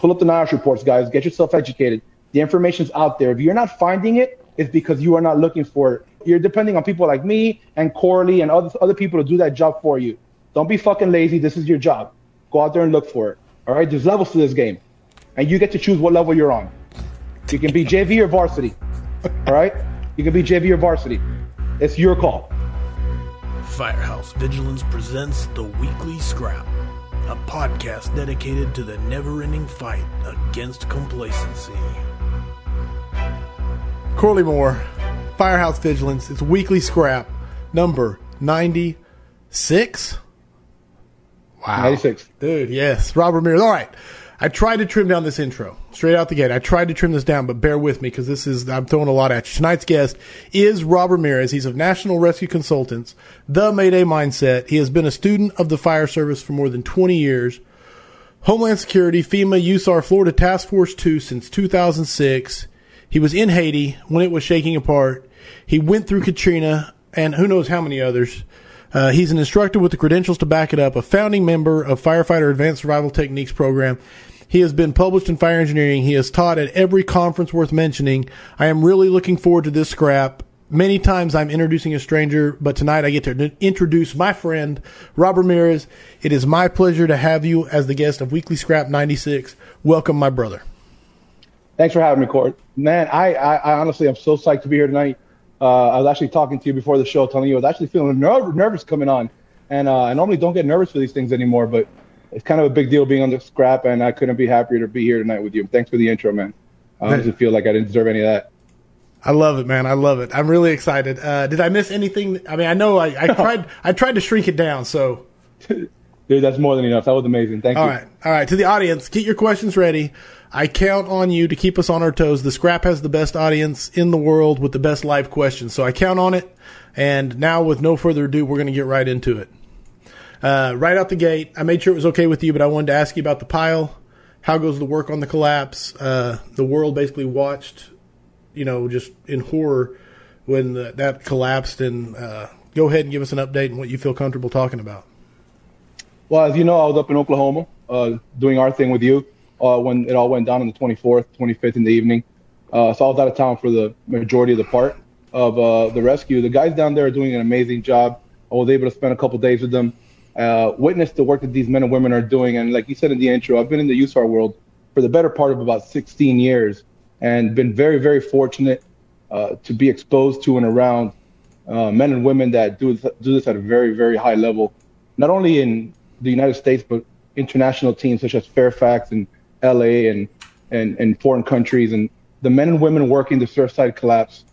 Pull up the NIOSH reports, guys. Get yourself educated. The information's out there. If you're not finding it, it's because you are not looking for it. You're depending on people like me and Corley and other other people to do that job for you. Don't be fucking lazy. This is your job. Go out there and look for it. All right. There's levels to this game, and you get to choose what level you're on. You can be JV or varsity. All right. You can be JV or varsity. It's your call. Firehouse Vigilance presents the Weekly Scrap, a podcast dedicated to the never ending fight against complacency. Corley Moore, Firehouse Vigilance. It's Weekly Scrap, number 96. Wow. 96. Dude, yes. Rob Ramirez. All right. I tried to trim down this intro straight out the gate. I tried to trim this down, but bear with me because this is, I'm throwing a lot at you. Tonight's guest is Rob Ramirez. He's of National Rescue Consultants, the Mayday Mindset. He has been a student of the fire service for more than 20 years. Homeland Security, FEMA, USAR, Florida Task Force 2 since 2006. He was in Haiti when it was shaking apart. He went through Katrina and who knows how many others. Uh, he's an instructor with the credentials to back it up, a founding member of Firefighter Advanced Survival Techniques program. He has been published in fire engineering. He has taught at every conference worth mentioning. I am really looking forward to this scrap. Many times I'm introducing a stranger, but tonight I get to introduce my friend, Rob Ramirez. It is my pleasure to have you as the guest of Weekly Scrap 96. Welcome, my brother. Thanks for having me, Court. Man, I, I, I honestly am so psyched to be here tonight. Uh, I was actually talking to you before the show, telling you I was actually feeling ner- nervous coming on, and uh, I normally don't get nervous for these things anymore, but it's kind of a big deal being on the scrap, and I couldn't be happier to be here tonight with you. Thanks for the intro, man. I honestly feel like I didn't deserve any of that. I love it, man. I love it. I'm really excited. Uh, did I miss anything? I mean, I know I, I tried. I tried to shrink it down. So, dude, that's more than enough. That was amazing. Thank all you. All right, all right. To the audience, get your questions ready. I count on you to keep us on our toes. The Scrap has the best audience in the world with the best live questions, so I count on it. And now, with no further ado, we're going to get right into it. Uh, right out the gate, I made sure it was okay with you, but I wanted to ask you about the pile. How goes the work on the collapse? Uh, the world basically watched, you know, just in horror when the, that collapsed. And uh, go ahead and give us an update and what you feel comfortable talking about. Well, as you know, I was up in Oklahoma uh, doing our thing with you uh, when it all went down on the 24th, 25th in the evening. Uh, so I was out of town for the majority of the part of the rescue. The guys down there are doing an amazing job. I was able to spend a couple days with them, uh, witness the work that these men and women are doing. And like you said in the intro, I've been in the USAR world for the better part of about 16 years and been very, very fortunate uh, to be exposed to and around uh, men and women that do, do this at a very, very high level, not only in the United States, but international teams such as Fairfax and LA and, and, and foreign countries. And the men and women working the Surfside collapse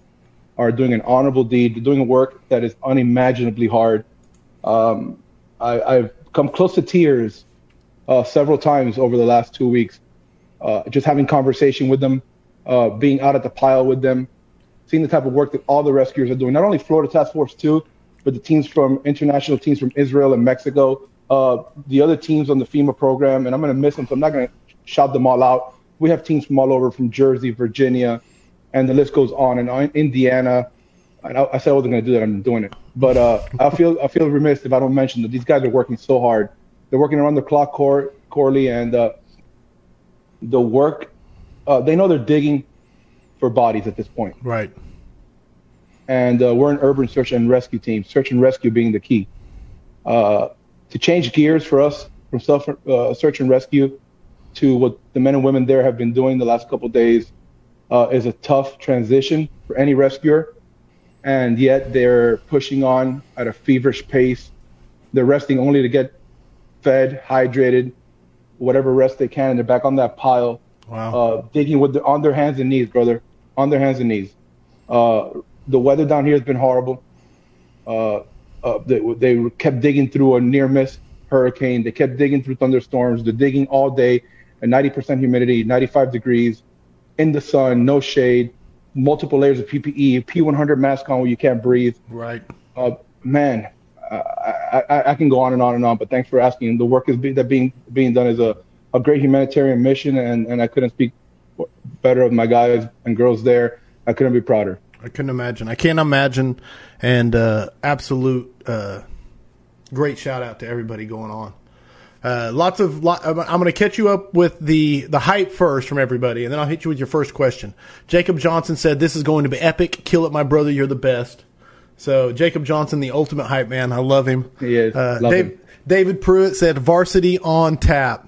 are doing an honorable deed. They're doing a work that is unimaginably hard. Um, I, have come close to tears uh, several times over the last two weeks, uh, just having conversation with them, uh, being out at the pile with them, seeing the type of work that all the rescuers are doing. Not only Florida Task Force 2, but the teams from international teams from Israel and Mexico, uh, the other teams on the FEMA program, and I'm going to miss them, so I'm not going to shout them all out. We have teams from all over, from Jersey, Virginia, and the list goes on and on. Indiana. And I, I said I wasn't going to do that. I'm doing it. But uh, I feel I feel remiss if I don't mention that these guys are working so hard. They're working around the clock, Cor- Corley, and uh, the work. Uh, they know they're digging for bodies at this point. Right. And uh, we're an urban search and rescue team. Search and rescue being the key. Uh, to change gears for us from self uh, search and rescue to what the men and women there have been doing the last couple days uh, is a tough transition for any rescuer. And yet they're pushing on at a feverish pace. They're resting only to get fed, hydrated, whatever rest they can, and they're back on that pile, wow. uh, digging with the, on their hands and knees, brother, on their hands and knees. Uh, the weather down here has been horrible. Uh, uh, they, they kept digging through a near miss hurricane. They kept digging through thunderstorms. They're digging all day at 90% humidity, 95 degrees, in the sun, no shade, multiple layers of PPE, P100 mask on where you can't breathe. Right. Uh, man, I, I, I, can go on and on and on, but thanks for asking. The work is be, that being being done is a, a great humanitarian mission, and, and I couldn't speak better of my guys and girls there. I couldn't be prouder. I couldn't imagine. I can't imagine. And uh, absolute uh, great shout out to everybody going on. Uh, lots of. Lot, I'm going to catch you up with the the hype first from everybody, and then I'll hit you with your first question. Jacob Johnson said, "This is going to be epic. Kill it, my brother. You're the best." So Jacob Johnson, the ultimate hype man. I love him. He is. Uh, Love Dave, him. David Pruitt said, "Varsity on tap."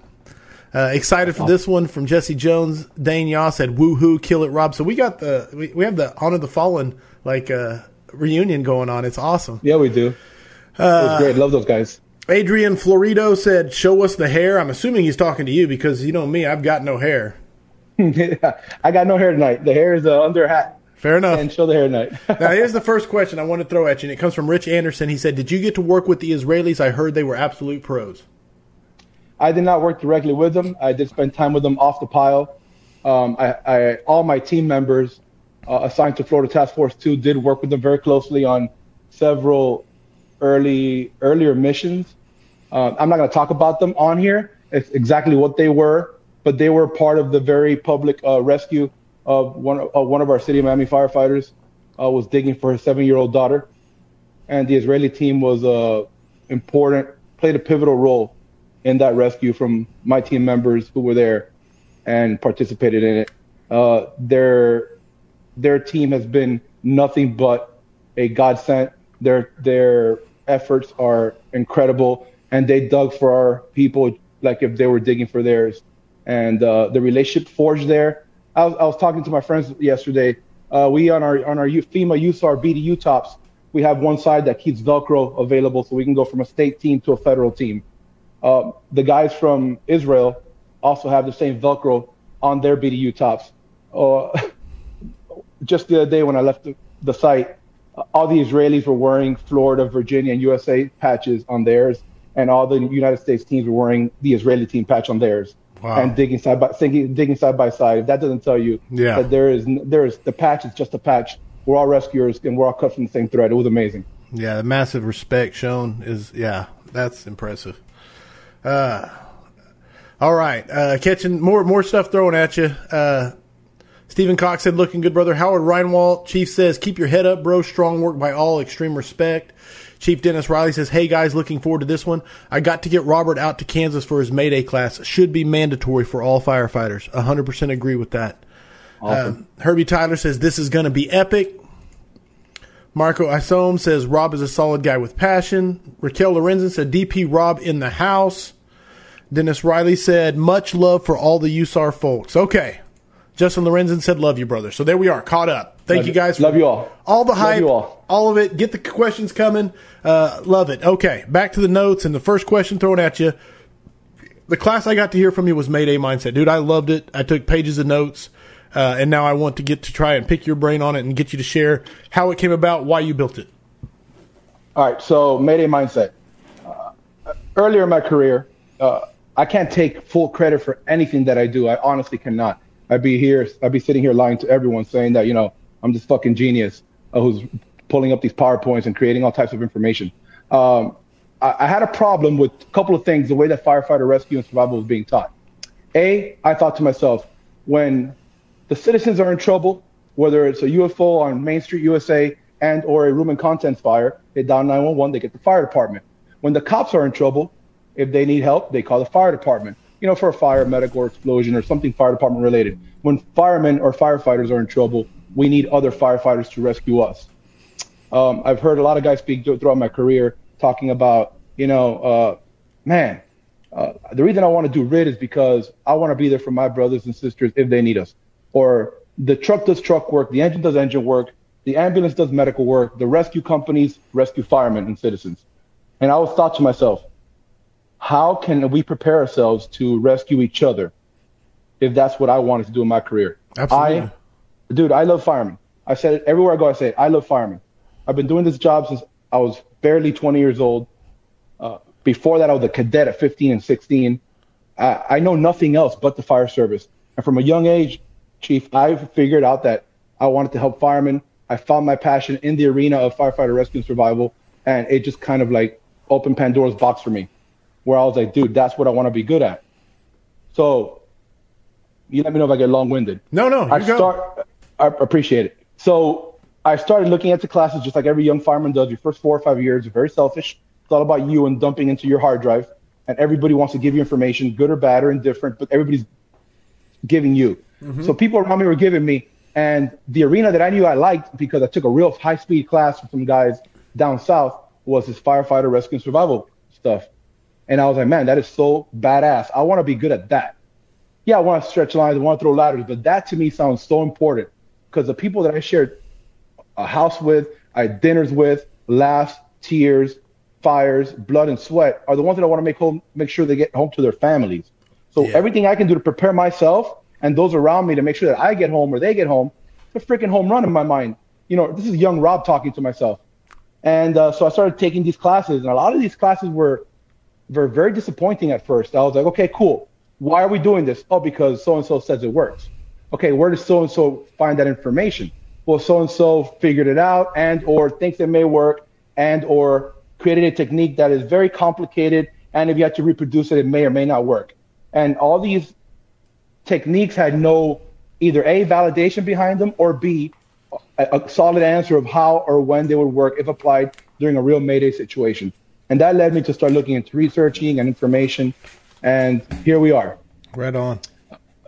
Uh, excited for this one from Jesse Jones. Dane Yaw said, "Woohoo, kill it, Rob." So we got the we, we have the Honor the Fallen like uh, reunion going on. It's awesome. Yeah, we do. it was great. Love those guys. Adrian Florido said, "Show us the hair." I'm assuming he's talking to you because you know me, I've got no hair. I got no hair tonight. The hair is uh, under a hat. Fair enough. And show the hair tonight. now here's the first question I want to throw at you, and it comes from Rich Anderson. He said, "Did you get to work with the Israelis? I heard they were absolute pros." I did not work directly with them. I did spend time with them off the pile. Um, I, I, all my team members uh, assigned to Florida Task Force Two did work with them very closely on several early earlier missions. Uh, I'm not going to talk about them on here. It's exactly what they were, but they were part of the very public uh, rescue of one of one of our city of Miami firefighters uh, was digging for his seven-year-old daughter, and the Israeli team was uh, important, played a pivotal role in that rescue from my team members who were there and participated in it. Uh, their their team has been nothing but a godsend. Their their efforts are incredible, and they dug for our people like if they were digging for theirs. And uh, the relationship forged there. I was, I was talking to my friends yesterday. Uh, we on our on our FEMA USAR BDU tops, we have one side that keeps Velcro available, so we can go from a state team to a federal team. Uh, the guys from Israel also have the same Velcro on their BDU tops. Uh, just the other day when I left the, the site, uh, all the Israelis were wearing Florida, Virginia, and USA patches on theirs, and all the United States teams were wearing the Israeli team patch on theirs. Wow. And digging side by digging, digging side by side. If that doesn't tell you Yeah. that there is there is the patch is just a patch. We're all rescuers and we're all cut from the same thread. It was amazing. Yeah, the massive respect shown is yeah, that's impressive. Uh, all right, uh, catching more more stuff thrown at you. Uh, Stephen Cox said, "Looking good, brother." Howard Reinwald, Chief says, "Keep your head up, bro. Strong work by all. Extreme respect." Chief Dennis Riley says, "Hey guys, looking forward to this one. I got to get Robert out to Kansas for his Mayday class. Should be mandatory for all firefighters. 100% agree with that." Awesome. Uh, Herbie Tyler says, "This is going to be epic." Marco Isom says Rob is a solid guy with passion. Raquel Lorenzen said DP Rob in the house. Dennis Riley said much love for all the USAR folks. Okay. Justin Lorenzen said love you, brother. So there we are, caught up. Thank Love you guys. For Love you all. All the Love hype, you all. all of it. Get the questions coming. Uh, love it. Okay, back to the notes and the first question thrown at you. The class I got to hear from you was Mayday Mindset, dude. I loved it. I took pages of notes, uh, and now I want to get to try and pick your brain on it and get you to share how it came about, why you built it. All right, so Mayday mindset. Uh, earlier in my career, uh, I can't take full credit for anything that I do. I honestly cannot. I'd be here, I'd be sitting here lying to everyone, saying that you know I'm this fucking genius uh, who's pulling up these powerpoints and creating all types of information. Um, I, I had a problem with a couple of things. The way that firefighter rescue and survival was being taught. A, I thought to myself, when the citizens are in trouble, whether it's a UFO on Main Street, USA, and or a room and contents fire, they dial 911, they get the fire department. When the cops are in trouble, if they need help, they call the fire department. You know, for a fire, medical, or explosion, or something fire department related. When firemen or firefighters are in trouble, we need other firefighters to rescue us. Um, I've heard a lot of guys speak throughout my career talking about, you know, uh, man, uh, the reason I want to do RIT is because I want to be there for my brothers and sisters if they need us. Or the truck does truck work, the engine does engine work, the ambulance does medical work, the rescue companies rescue firemen and citizens. And I always thought to myself, how can we prepare ourselves to rescue each other if that's what I wanted to do in my career? Absolutely. I, dude, I love firemen. I said it everywhere I go. I say it. I love firemen. I've been doing this job since I was barely 20 years old. Uh, before that, I was a cadet at 15 and 16. I, I know nothing else but the fire service. And from a young age, Chief, I figured out that I wanted to help firemen. I found my passion in the arena of firefighter rescue and survival, and it just kind of like opened Pandora's box for me, where I was like, dude, that's what I want to be good at. So, you let me know if I get long-winded. No, no, you I go. start. I appreciate it. So I started looking at the classes just like every young fireman does. Your first four or five years are very selfish. It's all about you and dumping into your hard drive. and everybody wants to give you information, good or bad or indifferent, but everybody's giving you. Mm-hmm. So people around me were giving me, and the arena that I knew I liked because I took a real high speed class with some guys down south was this firefighter rescue and survival stuff. And I was like, man, that is so badass. I want to be good at that. Yeah, I want to stretch lines, I want to throw ladders, but that to me sounds so important because the people that I shared a house with, I had dinners with, laughs, tears, fires, blood, and sweat are the ones that I want to make home, make sure they get home to their families. So yeah. everything I can do to prepare myself and those around me to make sure that I get home or they get home, it's a freaking home run in my mind. You know, this is young Rob talking to myself. And uh, so I started taking these classes, and a lot of these classes were, were very disappointing at first. I was like, okay, cool. Why are we doing this? Oh, because so and so says it works. Okay, where does so and so find that information? Well, so and so figured it out, and or thinks it may work, and or created a technique that is very complicated, and if you had to reproduce it, it may or may not work. And all these techniques had no either a validation behind them or b a, a, solid answer of how or when they would work if applied during a real mayday situation and that led me to start looking into researching and information and here we are right on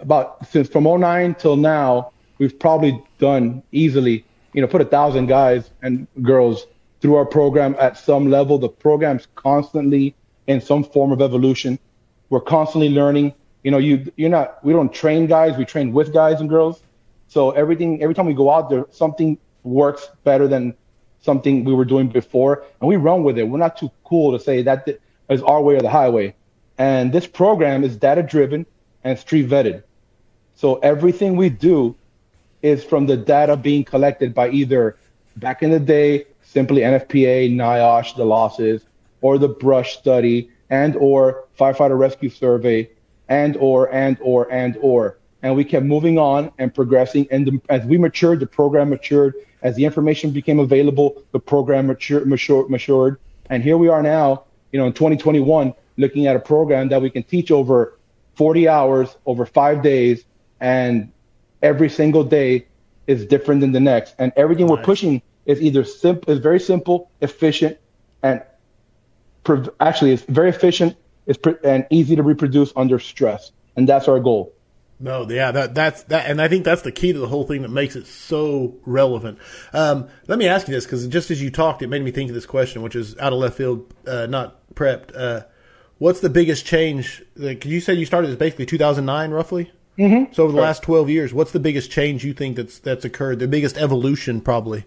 about since from 09 till now we've probably done easily you know put a thousand guys and girls through our program at some level. The program's constantly in some form of evolution. We're constantly learning. You know, you you're not we don't train guys, we train with guys and girls. So everything every time we go out there, something works better than something we were doing before, and we run with it. We're not too cool to say that is our way or the highway. And this program is data driven and street vetted. So everything we do is from the data being collected by either back in the day simply NFPA, NIOSH, the losses, or the brush study, and or firefighter rescue survey, and or and or and or. And we kept moving on and progressing. And the, as we matured, the program matured. As the information became available, the program matured, matured, matured. And here we are now, you know, in 2021, looking at a program that we can teach over 40 hours, over five days, and every single day is different than the next. And everything nice. we're pushing is either simple, is very simple, efficient, and pre- actually it's very efficient, it's pre- and easy to reproduce under stress, and that's our goal. No, yeah, that that's that, and I think that's the key to the whole thing that makes it so relevant. Um, let me ask you this because just as you talked, it made me think of this question, which is out of left field, uh, not prepped. Uh, what's the biggest change? Like you said, you started as basically 2009, roughly. Mm-hmm. So over the right. last 12 years, what's the biggest change you think that's that's occurred? The biggest evolution, probably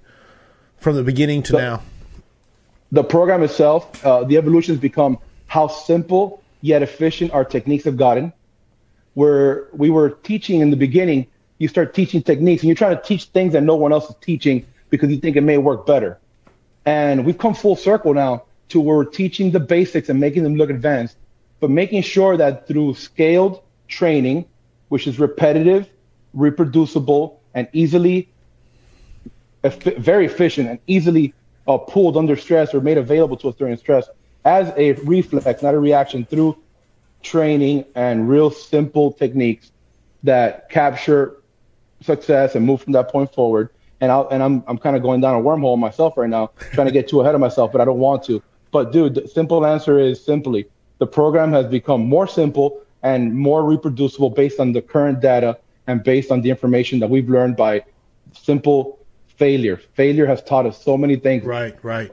from the beginning to now? The program itself, uh, the evolution has become how simple yet efficient our techniques have gotten. Where we were teaching in the beginning, you start teaching techniques and you're trying to teach things that no one else is teaching because you think it may work better. And we've come full circle now to where we're teaching the basics and making them look advanced, but making sure that through scaled training, which is repetitive, reproducible, and easily very efficient and easily uh, pulled under stress or made available to us during stress as a reflex, not a reaction, through training and real simple techniques that capture success and move from that point forward. And, i and I'm, I'm kind of going down a wormhole myself right now, trying to get too ahead of myself, but I don't want to. But dude, the simple answer is simply the program has become more simple and more reproducible based on the current data and based on the information that we've learned by simple failure. Failure has taught us so many things. Right, right.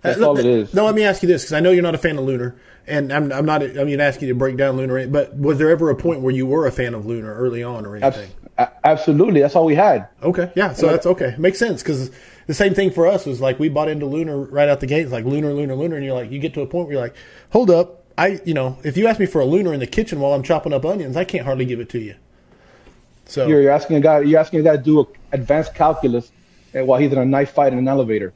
That's uh, all it is. No, let me ask you this because I know you're not a fan of Lunar, and I'm, I'm not. I mean, asking you to break down Lunar, but was there ever a point where you were a fan of Lunar early on or anything? absolutely, that's all we had. Okay, yeah, so that's okay. Makes sense because the same thing for us was like we bought into Lunar right out the gate. It's like Lunar, Lunar, Lunar, and you're like, you get to a point where you're like, hold up, I, you know, if you ask me for a Lunar in the kitchen while I'm chopping up onions, I can't hardly give it to you. So you're, you're asking a guy, you're asking a guy to do advanced calculus while he's in a knife fight in an elevator.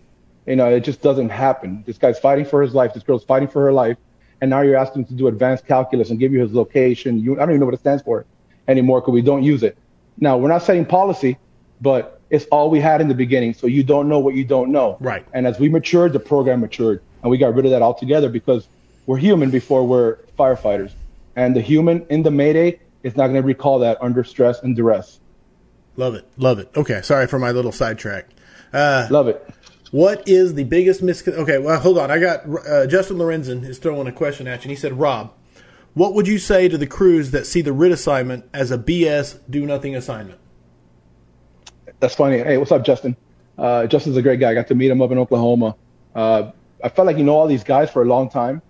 You know, it just doesn't happen. This guy's fighting for his life. This girl's fighting for her life. And now you're asking him to do advanced calculus and give you his location. You, I don't even know what it stands for anymore because we don't use it. Now, we're not setting policy, but it's all we had in the beginning. So you don't know what you don't know. Right. And as we matured, the program matured. And we got rid of that altogether because we're human before we're firefighters. And the human in the Mayday is not going to recall that under stress and duress. Love it. Love it. Okay. Sorry for my little sidetrack. Uh, Love it. What is the biggest miscon? Okay, well, hold on. I got uh, Justin Lorenzen is throwing a question at you, and he said, "Rob, what would you say to the crews that see the RIT assignment as a BS do nothing assignment?" That's funny. Hey, what's up, Justin? Uh, Justin's a great guy. I got to meet him up in Oklahoma. Uh, I felt like you know all these guys for a long time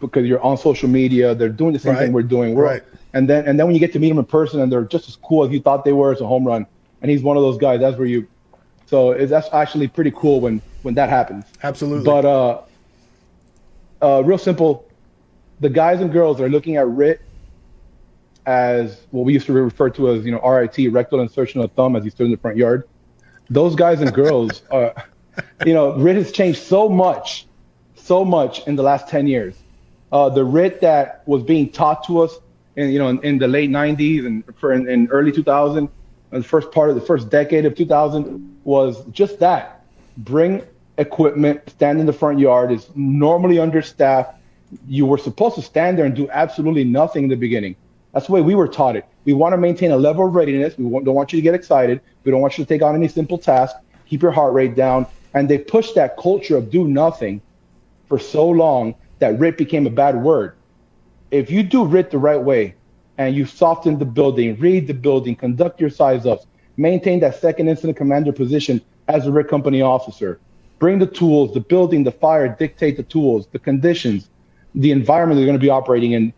because you're on social media. They're doing the same Right. thing we're doing. We're, Right. And then and then when you get to meet them in person and they're just as cool as you thought they were, it's a home run. And he's one of those guys. That's where you. So it's, that's actually pretty cool when when that happens. Absolutely. But uh, uh, real simple, the guys and girls are looking at RIT as what we used to refer to as you know RIT, rectal insertion of thumb, as he stood in the front yard. Those guys and girls are, you know, RIT has changed so much, so much in the last ten years. Uh, the RIT that was being taught to us in you know in, in the late '90s and for in, in early 2000, and the first part of the first decade of 2000 was just that: bring equipment, stand in the front yard. is normally understaffed. You were supposed to stand there and do absolutely nothing in the beginning. That's the way we were taught it. We want to maintain a level of readiness. We don't want you to get excited. We don't want you to take on any simple task. Keep your heart rate down. And they pushed that culture of do nothing for so long that RIT became a bad word. If you do RIT the right way and you soften the building, read the building, conduct your size ups, maintain that second incident commander position as a RIT company officer, bring the tools, the building, the fire, dictate the tools, the conditions, the environment they're going to be operating in.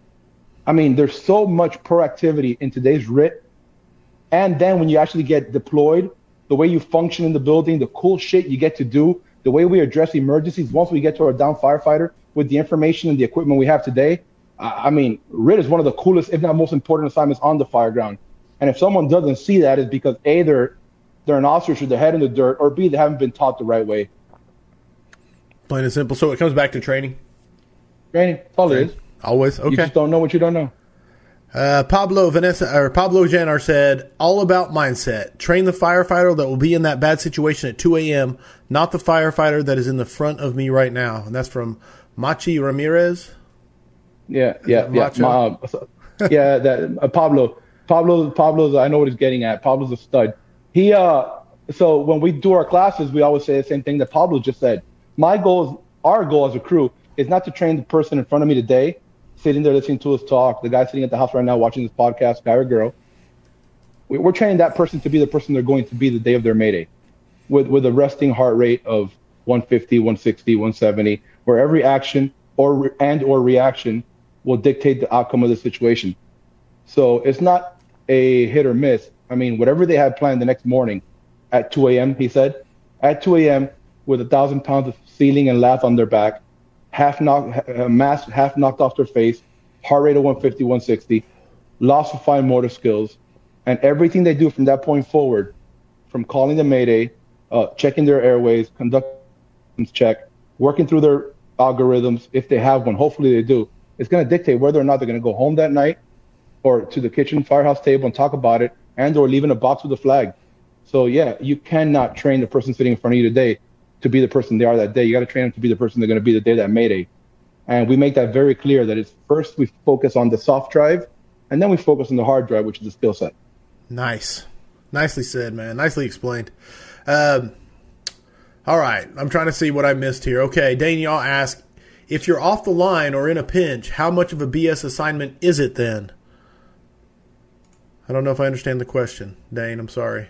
I mean, there's so much proactivity in today's RIT. And then when you actually get deployed, the way you function in the building, the cool shit you get to do, the way we address emergencies once we get to our down firefighter with the information and the equipment we have today. I mean, RIT is one of the coolest, if not most important assignments on the fire ground. And if someone doesn't see that, it's because A, they're, they're an officer with their head in the dirt, or B, they haven't been taught the right way. Plain and simple. So it comes back to training. Training, that's all it is. Always You okay. just don't know what you don't know. Uh, Pablo Vanessa or Pablo Janar said, "All about mindset. Train the firefighter that will be in that bad situation at 2 a.m., not the firefighter that is in the front of me right now." And that's from Machi Ramirez. Yeah, yeah, yeah. Ma- uh, yeah, that uh, Pablo, Pablo, Pablo's. I know what he's getting at. Pablo's a stud. He uh, so when we do our classes, we always say the same thing that Pablo just said. My goal is, our goal as a crew, is not to train the person in front of me today, sitting there listening to us talk, the guy sitting at the house right now watching this podcast, guy or girl. We- We're training that person to be the person they're going to be the day of their mayday, with with a resting heart rate of 150, 160, 170, where every action or and or reaction will dictate the outcome of the situation. So it's not a hit or miss. I mean, whatever they had planned the next morning at 2 a.m., he said, at 2 a.m. with a thousand pounds of ceiling and lath on their back, half knocked, uh, mask half knocked off their face, heart rate of 150, 160, loss of fine motor skills, and everything they do from that point forward, from calling the mayday, uh, checking their airways, conducting check, working through their algorithms if they have one. Hopefully they do. It's going to dictate whether or not they're going to go home that night or to the kitchen firehouse table and talk about it and or leave in a box with a flag. So yeah, you cannot train the person sitting in front of you today to be the person they are that day. You got to train them to be the person they're going to be the day that Mayday. And we make that very clear that it's first we focus on the soft drive and then we focus on the hard drive, which is the skill set. Nice, nicely said, man. Nicely explained. Um, all right, I'm trying to see what I missed here. Okay, Dane, Yaw ask if you're off the line or in a pinch, how much of a BS assignment is it then? I don't know if I understand the question, Dane. I'm sorry.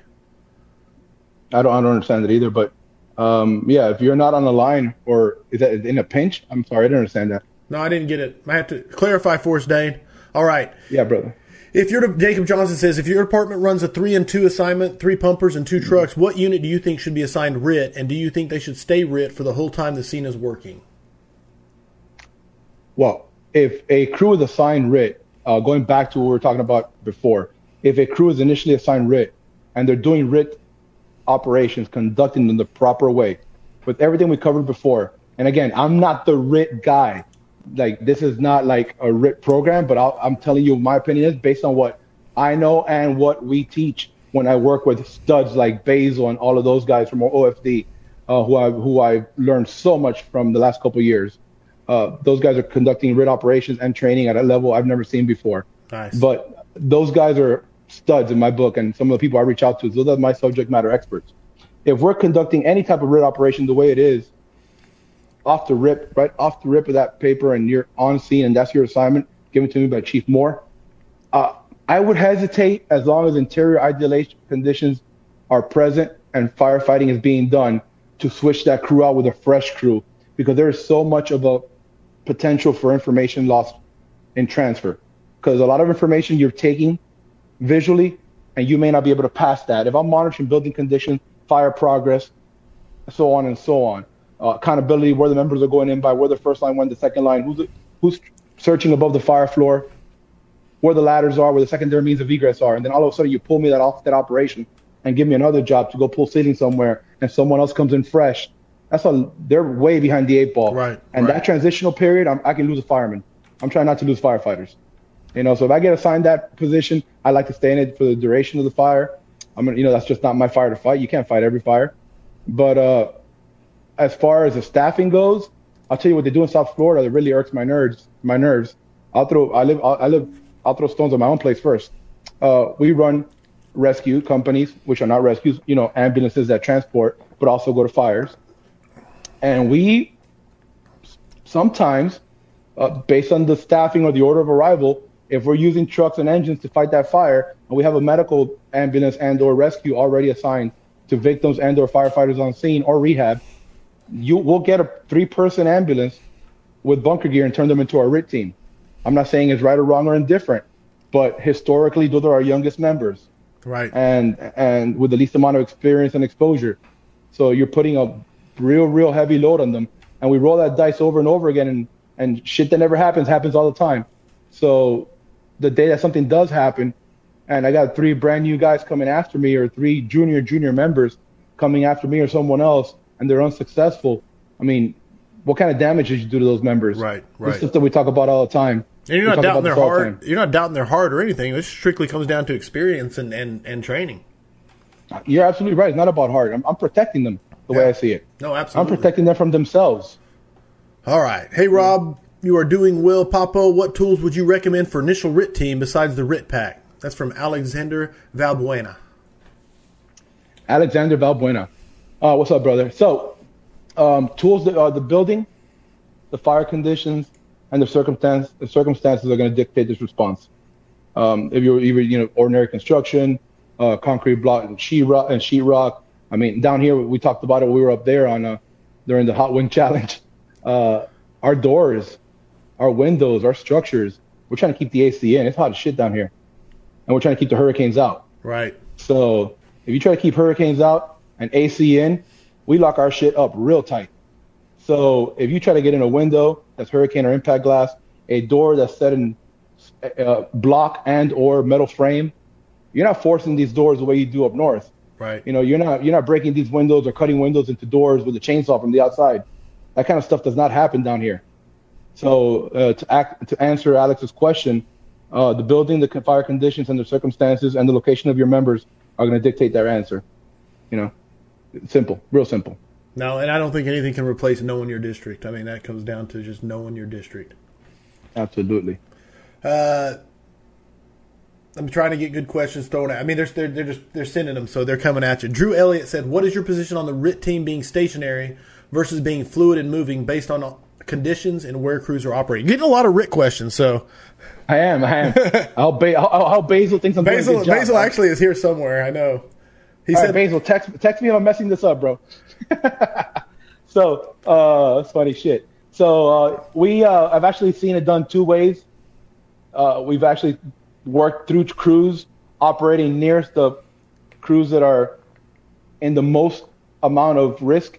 I don't, I don't understand it either, but um, yeah, if you're not on the line or is that in a pinch, I'm sorry, I didn't understand that. No, I didn't get it. I have to clarify for us, Dane. All right. Yeah, brother. If your Jacob Johnson says if your department runs a three and two assignment, three pumpers and two trucks, what unit do you think should be assigned RIT, and do you think they should stay RIT for the whole time the scene is working? Well, if a crew is assigned RIT, uh, going back to what we were talking about before, if a crew is initially assigned RIT and they're doing RIT operations, conducting them the proper way, with everything we covered before, and again, I'm not the RIT guy. Like this is not like a RIT program, but I'll, I'm telling you my opinion is based on what I know and what we teach when I work with studs like Basil and all of those guys from OFD, uh, who I who I learned so much from the last couple of years. Uh, those guys are conducting RIT operations and training at a level I've never seen before. Nice. But those guys are studs in my book, and some of the people I reach out to, those are my subject matter experts. if we're conducting any type of RIT operation the way it is, off the rip, right off the rip of that paper, and you're on scene, and that's your assignment given to me by Chief Moore, uh, I would hesitate as long as interior ideation conditions are present and firefighting is being done to switch that crew out with a fresh crew because there is so much of a potential for information loss in transfer. Because a lot of information you're taking visually, and you may not be able to pass that. If I'm monitoring building conditions, fire progress, so on and so on, uh, accountability, where the members are going in by, where the first line went, the second line, who's who's searching above the fire floor, where the ladders are, where the secondary means of egress are, and then all of a sudden you pull me that off that operation and give me another job to go pull seating somewhere, and someone else comes in fresh. That's a they're way behind the eight ball. Right. And right. that transitional period, I'm, I can lose a fireman. I'm trying not to lose firefighters. You know, so if I get assigned that position, I like to stay in it for the duration of the fire. I'm gonna, you know, that's just not my fire to fight. You can't fight every fire. But uh, as far as the staffing goes, I'll tell you what they do in South Florida that really irks my nerves. My nerves. I'll throw. I live. I'll, live. I'll throw stones on my own place first. Uh, we run rescue companies, which are not rescues. You know, ambulances that transport, but also go to fires. And we sometimes, uh, based on the staffing or the order of arrival, if we're using trucks and engines to fight that fire, and we have a medical ambulance and/or rescue already assigned to victims and/or firefighters on scene or rehab, you will get a three-person ambulance with bunker gear and turn them into our RIT team. I'm not saying it's right or wrong or indifferent, but historically, those are our youngest members, Right. and and with the least amount of experience and exposure. So you're putting a real, real heavy load on them, and we roll that dice over and over again, and and shit that never happens happens all the time. So the day that something does happen, and I got three brand new guys coming after me, or three junior junior members coming after me or someone else, and they're unsuccessful. I mean, what kind of damage did you do to those members? Right, right. This stuff that we talk about all the time. And you're not doubting their this all the heart. You're not doubting their heart or anything. This strictly comes down to experience and, and, and training. You're absolutely right. It's not about heart. I'm, I'm protecting them the way I see it. No, absolutely. I'm protecting them from themselves. All right. Hey, Rob, you are doing well, Papo. What tools would you recommend for initial RIT team besides the RIT pack? That's from Alexander Valbuena. Alexander Valbuena. Uh, what's up, brother? So, um, tools that are the building, the fire conditions, and the circumstance. The circumstances are going to dictate this response. Um, if you're either you know ordinary construction, uh, concrete block and sheetrock and sheetrock. I mean, down here we talked about it. We were up there on uh, during the hot wing challenge. Uh, our doors, our windows, our structures. We're trying to keep the AC in. It's hot as shit down here, and we're trying to keep the hurricanes out. Right. So if you try to keep hurricanes out and AC in, we lock our shit up real tight. So if you try to get in a window that's hurricane or impact glass, a door that's set in uh, block and or metal frame, you're not forcing these doors the way you do up north. Right. You know, you're not you're not breaking these windows or cutting windows into doors with a chainsaw from the outside. That kind of stuff does not happen down here. So uh, to act to answer Alex's question, uh, the building, the fire conditions, and the circumstances and the location of your members are going to dictate their answer. You know, simple, real simple. No, and I don't think anything can replace knowing your district. I mean, that comes down to just knowing your district. Absolutely. Uh, I'm trying to get good questions thrown at. I mean, they're they're, they're just they're sending them, so they're coming at you. Drew Elliott said, "What is your position on the RIT team being stationary versus being fluid and moving based on conditions and where crews are operating?" Getting a lot of RIT questions. So I am. I am. how, ba- how, how Basil thinks I'm Basil. Basil actually is here somewhere. I know. He All said, right, Basil, text text me if I'm messing this up, bro. so uh, that's funny shit. So uh, we uh, I've actually seen it done two ways. Uh, we've actually worked through crews operating nearest the crews that are in the most amount of risk,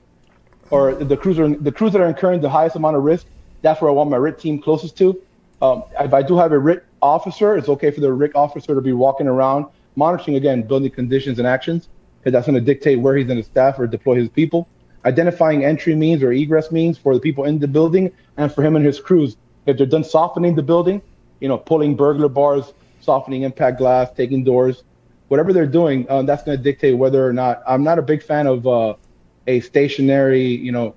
or the crews are the crews that are incurring the highest amount of risk. That's where I want my RIT team closest to. Um, if I do have a RIT officer, it's okay for the RIT officer to be walking around monitoring again building conditions and actions because that's going to dictate where he's going to staff or deploy his people. Identifying entry means or egress means for the people in the building and for him and his crews. If they're done softening the building, you know, pulling burglar bars, softening impact glass, taking doors, whatever they're doing, um, that's going to dictate whether or not. I'm not a big fan of uh, a stationary, you know,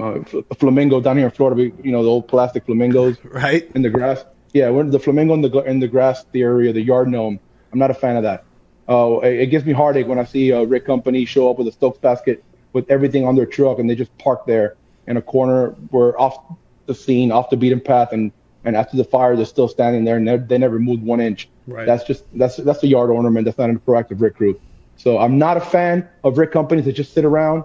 uh, flamingo down here in Florida. we- You know, the old plastic flamingos right. in the grass. Yeah, we're the flamingo in the in the grass theory or the yard gnome. I'm not a fan of that. Uh, it, it gives me heartache when I see a RIT company show up with a Stokes basket with everything on their truck and they just park there in a corner where off the scene, off the beaten path, and and after the fire, they're still standing there and they they never moved one inch. Right. That's just that's that's a yard ornament. That's not a proactive RIT crew. So I'm not a fan of RIT companies that just sit around.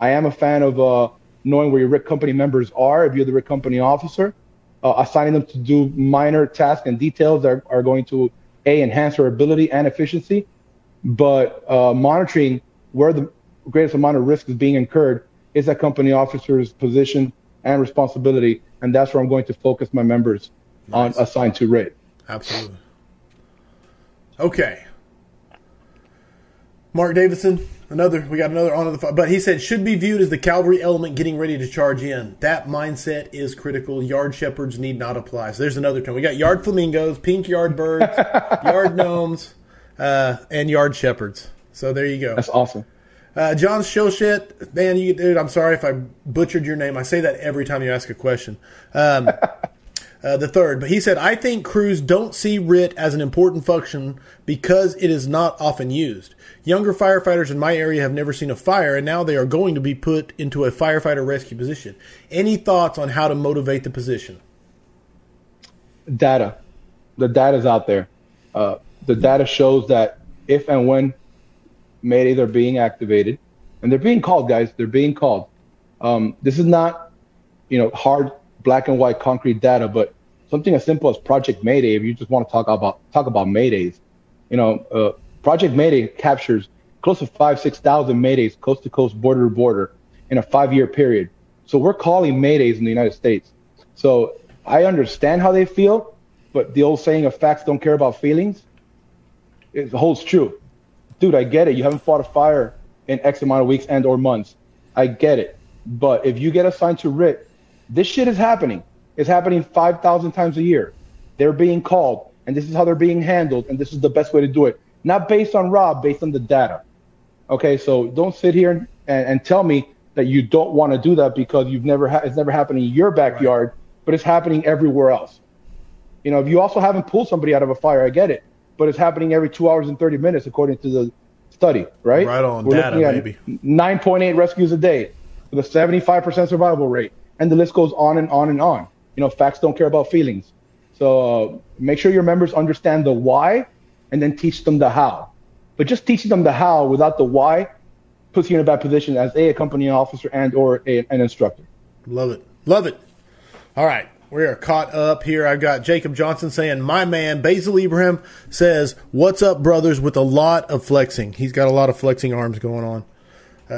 I am a fan of uh, knowing where your RIT company members are. If you're the RIT company officer, uh, assigning them to do minor tasks and details that are, are going to a enhance their ability and efficiency, but uh, monitoring where the greatest amount of risk is being incurred is that company officer's position and responsibility, and that's where I'm going to focus my members Nice. on assigned to rate. Absolutely. Okay. Mark Davidson, another. We got another on the. But he said should be viewed as the cavalry element getting ready to charge in. That mindset is critical. Yard shepherds need not apply. So there's another term. We got yard flamingos, pink yard birds, yard gnomes, uh, and yard shepherds. So there you go. That's awesome. Uh, John Shilshit, man, you dude, I'm sorry if I butchered your name. I say that every time you ask a question. Um, uh, the third, but he said, I think crews don't see RIT as an important function because it is not often used. Younger firefighters in my area have never seen a fire, and now they are going to be put into a firefighter rescue position. Any thoughts on how to motivate the position? data. The data's out there. Uh, the data shows that if and when Maydays are being activated, and they're being called, guys, they're being called. Um, this is not, you know, hard black and white concrete data, but something as simple as Project Mayday. If you just want to talk about talk about Maydays, you know, uh, Project Mayday captures close to five, six thousand Maydays, coast to coast, border to border, in a five-year period. So we're calling Maydays in the United States. So I understand how they feel, but the old saying of facts don't care about feelings, it holds true. Dude, I get it. You haven't fought a fire in X amount of weeks and or months. I get it. But if you get assigned to RIT, this shit is happening. It's happening 5,000 times a year. They're being called, and this is how they're being handled, and this is the best way to do it. Not based on Rob, based on the data. Okay, so don't sit here and, and tell me that you don't want to do that because you've never ha- it's never happened in your backyard, but it's happening everywhere else. You know, if you also haven't pulled somebody out of a fire, I get it, but it's happening every two hours and 30 minutes according to the study, right? Right on, We're data, baby. 9.8 rescues a day with a 75% survival rate, and the list goes on and on and on. You know, facts don't care about feelings. So uh, make sure your members understand the why, and then teach them the how. But just teaching them the how without the why puts you in a bad position as a accompanying officer and or a, an instructor. Love it. Love it. All right. We are caught up here. I've got Jacob Johnson saying, My man, Basil Ibrahim says, What's up, brothers, with a lot of flexing. He's got a lot of flexing arms going on.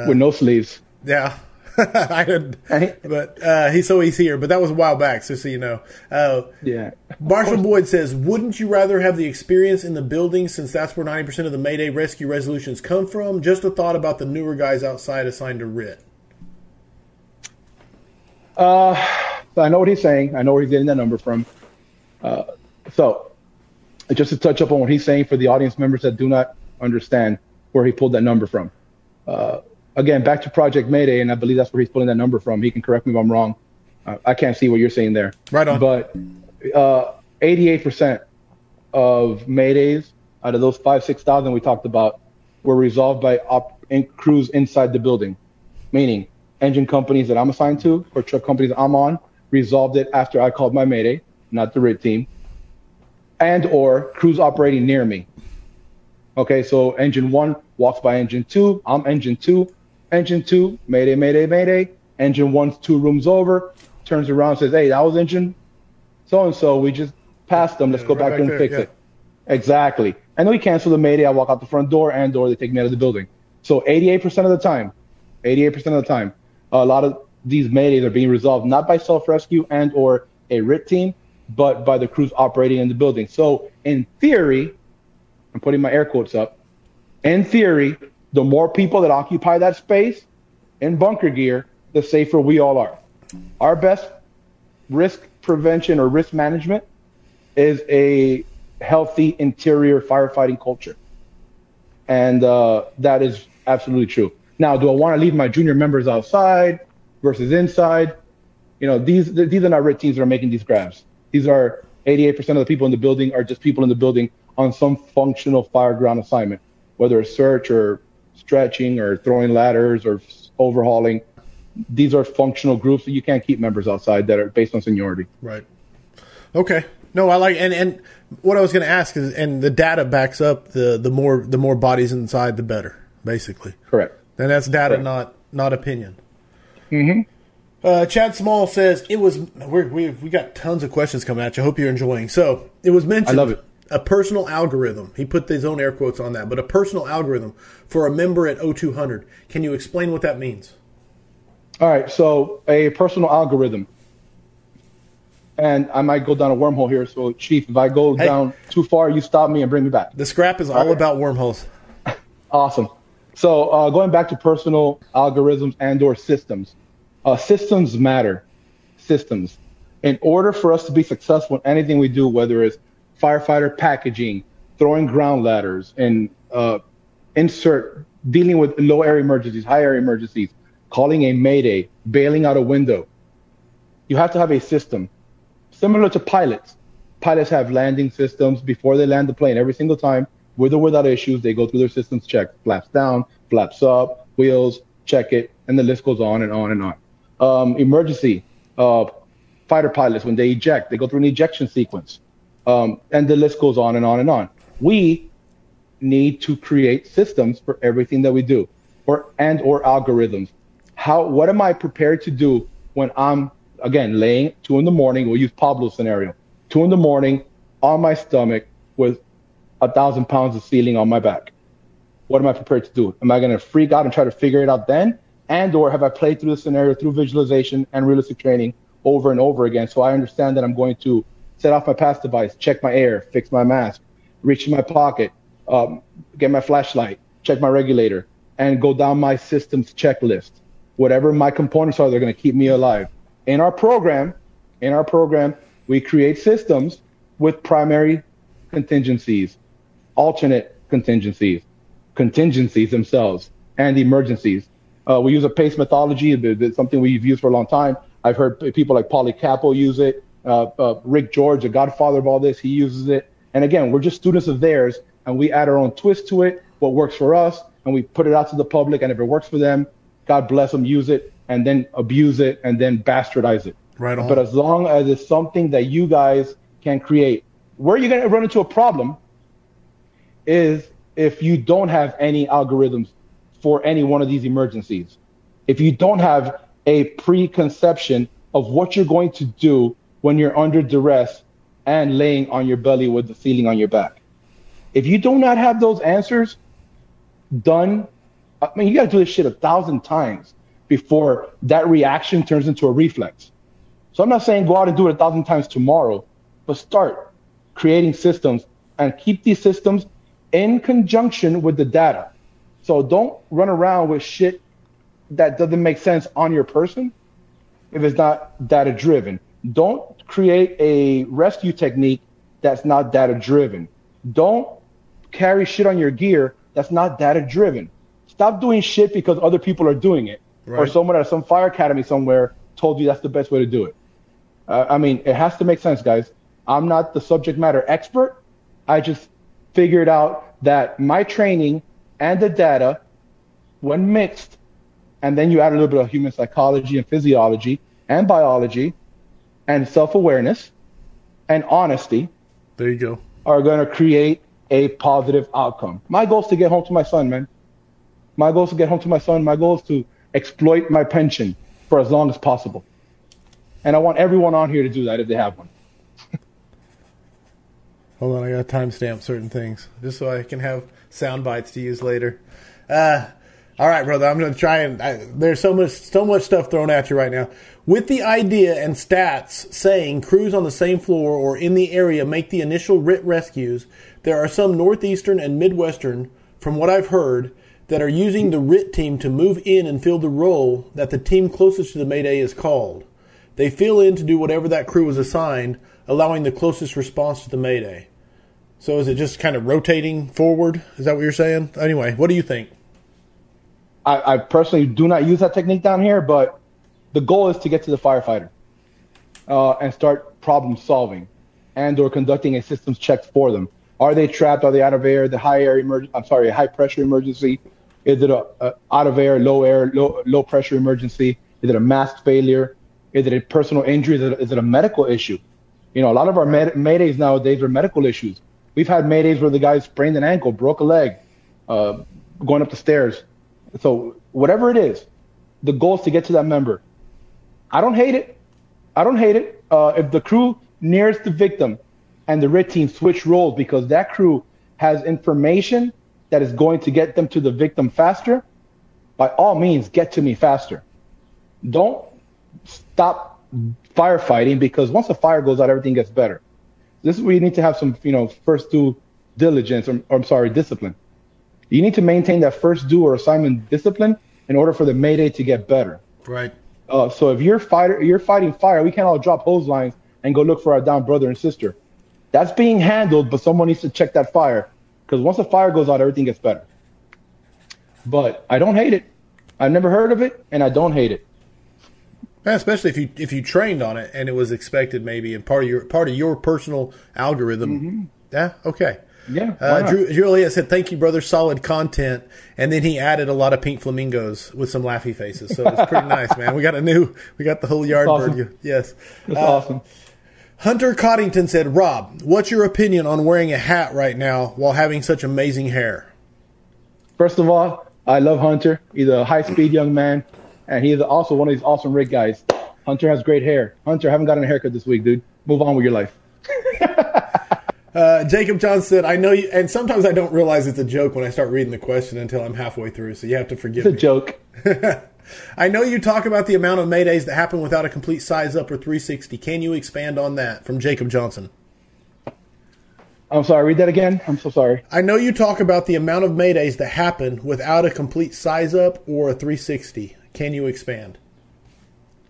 with no sleeves. Yeah. I had, but uh, he so he's here. But that was a while back, so so you know. Uh, Yeah. Marshall Boyd says, "Wouldn't you rather have the experience in the building since that's where ninety percent of the Mayday rescue resolutions come from?" Just a thought about the newer guys outside assigned to RIT. Uh, so I know what he's saying. I know where he's getting that number from. Uh, so just to touch up on what he's saying for the audience members that do not understand where he pulled that number from. Uh, again, back to Project Mayday, and I believe that's where he's pulling that number from. He can correct me if I'm wrong. Uh, I can't see what you're saying there. Right on. But uh, 88% of Maydays out of those five, 6,000 we talked about were resolved by op- in crews inside the building, meaning engine companies that I'm assigned to or truck companies I'm on resolved it after I called my Mayday, not the RIT team, and or crews operating near me. Okay, so engine one walks by engine two. I'm engine two. Engine two, Mayday, Mayday, Mayday. Engine one's two rooms over, turns around, says, "Hey, that was engine so and so. We just passed them. Let's go right back back there and fix yeah. it." Exactly. And then we cancel the Mayday. I walk out the front door, and or they take me out of the building. So 88% of the time, 88% of the time, a lot of these Maydays are being resolved not by self-rescue and or a RIT team, but by the crews operating in the building. So in theory, I'm putting my air quotes up. In theory, the more people that occupy that space in bunker gear, the safer we all are. Our best risk prevention or risk management is a healthy interior firefighting culture. And uh, that is absolutely true. Now, do I want to leave my junior members outside versus inside? You know, these these are not RIT teams that are making these grabs. These are 88% of the people in the building are just people in the building on some functional fire ground assignment. whether it's search or stretching or throwing ladders or overhauling. These are functional groups that you can't keep members outside that are based on seniority. Right. Okay. No, I like and and what I was going to ask is, and the data backs up the the more the more bodies inside, the better, basically. Correct. And that's data, Correct. not not opinion. Mm-hmm. Uh, Chad Small says it was. We're, we we got tons of questions coming at you. I hope you're enjoying. So it was mentioned. I love it. A personal algorithm. He put his own air quotes on that, but a personal algorithm for a member at O200. Can you explain what that means? All right, so a personal algorithm, and I might go down a wormhole here. So, Chief, if I go Hey. down too far, you stop me and bring me back. The scrap is all right. about wormholes. Awesome. So, uh, going back to personal algorithms and/or systems, uh, systems matter. Systems. In order for us to be successful in anything we do, whether it's firefighter packaging, throwing ground ladders, and uh, insert dealing with low air emergencies, high air emergencies, calling a mayday, bailing out a window, you have to have a system similar to pilots. Pilots have landing systems before they land the plane. Every single time, with or without issues, they go through their systems check. Flaps down, flaps up, wheels, check it, and the list goes on and on and on. Um, emergency uh, fighter pilots, when they eject, they go through an ejection sequence, um, and the list goes on and on and on. We need to create systems for everything that we do, or and or algorithms. How? What am I prepared to do when I'm again laying two in the morning? We'll use Pablo's scenario. Two in the morning on my stomach with a thousand pounds of ceiling on my back. What am I prepared to do? Am I going to freak out and try to figure it out then? And or have I played through the scenario through visualization and realistic training over and over again so I understand that I'm going to set off my pass device, check my air, fix my mask, reach in my pocket, um, get my flashlight, check my regulator, and go down my systems checklist. Whatever my components are, they're going to keep me alive. In our program, in our program, we create systems with primary contingencies, alternate contingencies, contingencies themselves, and emergencies. Uh, we use a PACE methodology. It- It's something we've used for a long time. I've heard people like Polly Capo use it. Uh, uh, Rick George, the godfather of all this, he uses it. And again, we're just students of theirs, and we add our own twist to it, what works for us, and we put it out to the public. And if it works for them, God bless them, use it, and then abuse it, and then bastardize it. Right on. But as long as it's something that you guys can create, where are you're going to run into a problem is if you don't have any algorithms for any one of these emergencies. If you don't have a preconception of what you're going to do when you're under duress and laying on your belly with the ceiling on your back. If you do not have those answers done, I mean, you got to do this shit a thousand times before that reaction turns into a reflex. So I'm not saying go out and do it a thousand times tomorrow, but start creating systems and keep these systems in conjunction with the data. So don't run around with shit that doesn't make sense on your person if it's not data driven. Don't create a rescue technique that's not data driven. Don't carry shit on your gear that's not data driven. Stop doing shit because other people are doing it or someone at some fire academy somewhere told you that's the best way to do it. Uh, I mean, it has to make sense, guys. I'm not the subject matter expert. I just figured out that my training and the data, when mixed, and then you add a little bit of human psychology and physiology and biology and self awareness and honesty, there you go. are going to create a positive outcome. My goal is to get home to my son, man. My goal is to get home to my son. My goal is to exploit my pension for as long as possible. And I want everyone on here to do that if they have one. Hold on, I got to timestamp certain things just so I can have sound bites to use later. Uh, all right, brother, I'm to try and I, there's so much so much stuff thrown at you right now. With the idea and stats saying crews on the same floor or in the area make the initial RIT rescues, there are some northeastern and midwestern, from what I've heard, that are using the RIT team to move in and fill the role that the team closest to the Mayday is called. They fill in to do whatever that crew was assigned, allowing the closest response to the Mayday. So is it just kind of rotating forward? Is that what you're saying? Anyway, what do you think? I, I personally do not use that technique down here, but the goal is to get to the firefighter uh, and start problem solving and or conducting a systems check for them. Are they trapped? Are they out of air? The high air emerg- I'm sorry, a high pressure emergency. Is it a, a out of air, low air, low low pressure emergency? Is it a mask failure? Is it a personal injury? Is it, is it a medical issue? You know, a lot of our med- maydays nowadays are medical issues. We've had maydays where the guy sprained an ankle, broke a leg, uh, going up the stairs. So whatever it is, the goal is to get to that member. I don't hate it. I don't hate it. Uh, if the crew nearest the victim and the RIT team switch roles because that crew has information that is going to get them to the victim faster, by all means, get to me faster. Don't stop firefighting because once the fire goes out, everything gets better. This is where you need to have some, you know, first due diligence, or, or I'm sorry, discipline. You need to maintain that first due or assignment discipline in order for the mayday to get better. Right. Uh, so if you're fighter, you're fighting fire, we can't all drop hose lines and go look for our down brother and sister. That's being handled, but someone needs to check that fire because once the fire goes out, everything gets better. But I don't hate it. I've never heard of it, and I don't hate it. Especially if you if you trained on it and it was expected maybe and part of your part of your personal algorithm. Yeah. Okay. Yeah. Uh. Drew, Juliet said, "Thank you, brother. Solid content." And then he added a lot of pink flamingos with some laughy faces. So it's pretty nice, man. We got a new, we got the whole yard awesome. bird. Yes. That's Uh, awesome. Hunter Coddington said, "Rob, what's your opinion on wearing a hat right now while having such amazing hair?" First of all, I love Hunter. He's a high speed young man, and he's also one of these awesome rig guys. Hunter has great hair. Hunter, I haven't gotten a haircut this week, dude. Move on with your life. Uh, Jacob John said, "I know you," and sometimes I don't realize it's a joke when I start reading the question until I'm halfway through. So you have to forgive It's a me. joke. I know you talk about the amount of maydays that happen without a complete size up or 360. Can you expand on that? From Jacob Johnson. I'm sorry. Read that again. I'm so sorry. I know you talk about the amount of maydays that happen without a complete size up or a 360. Can you expand?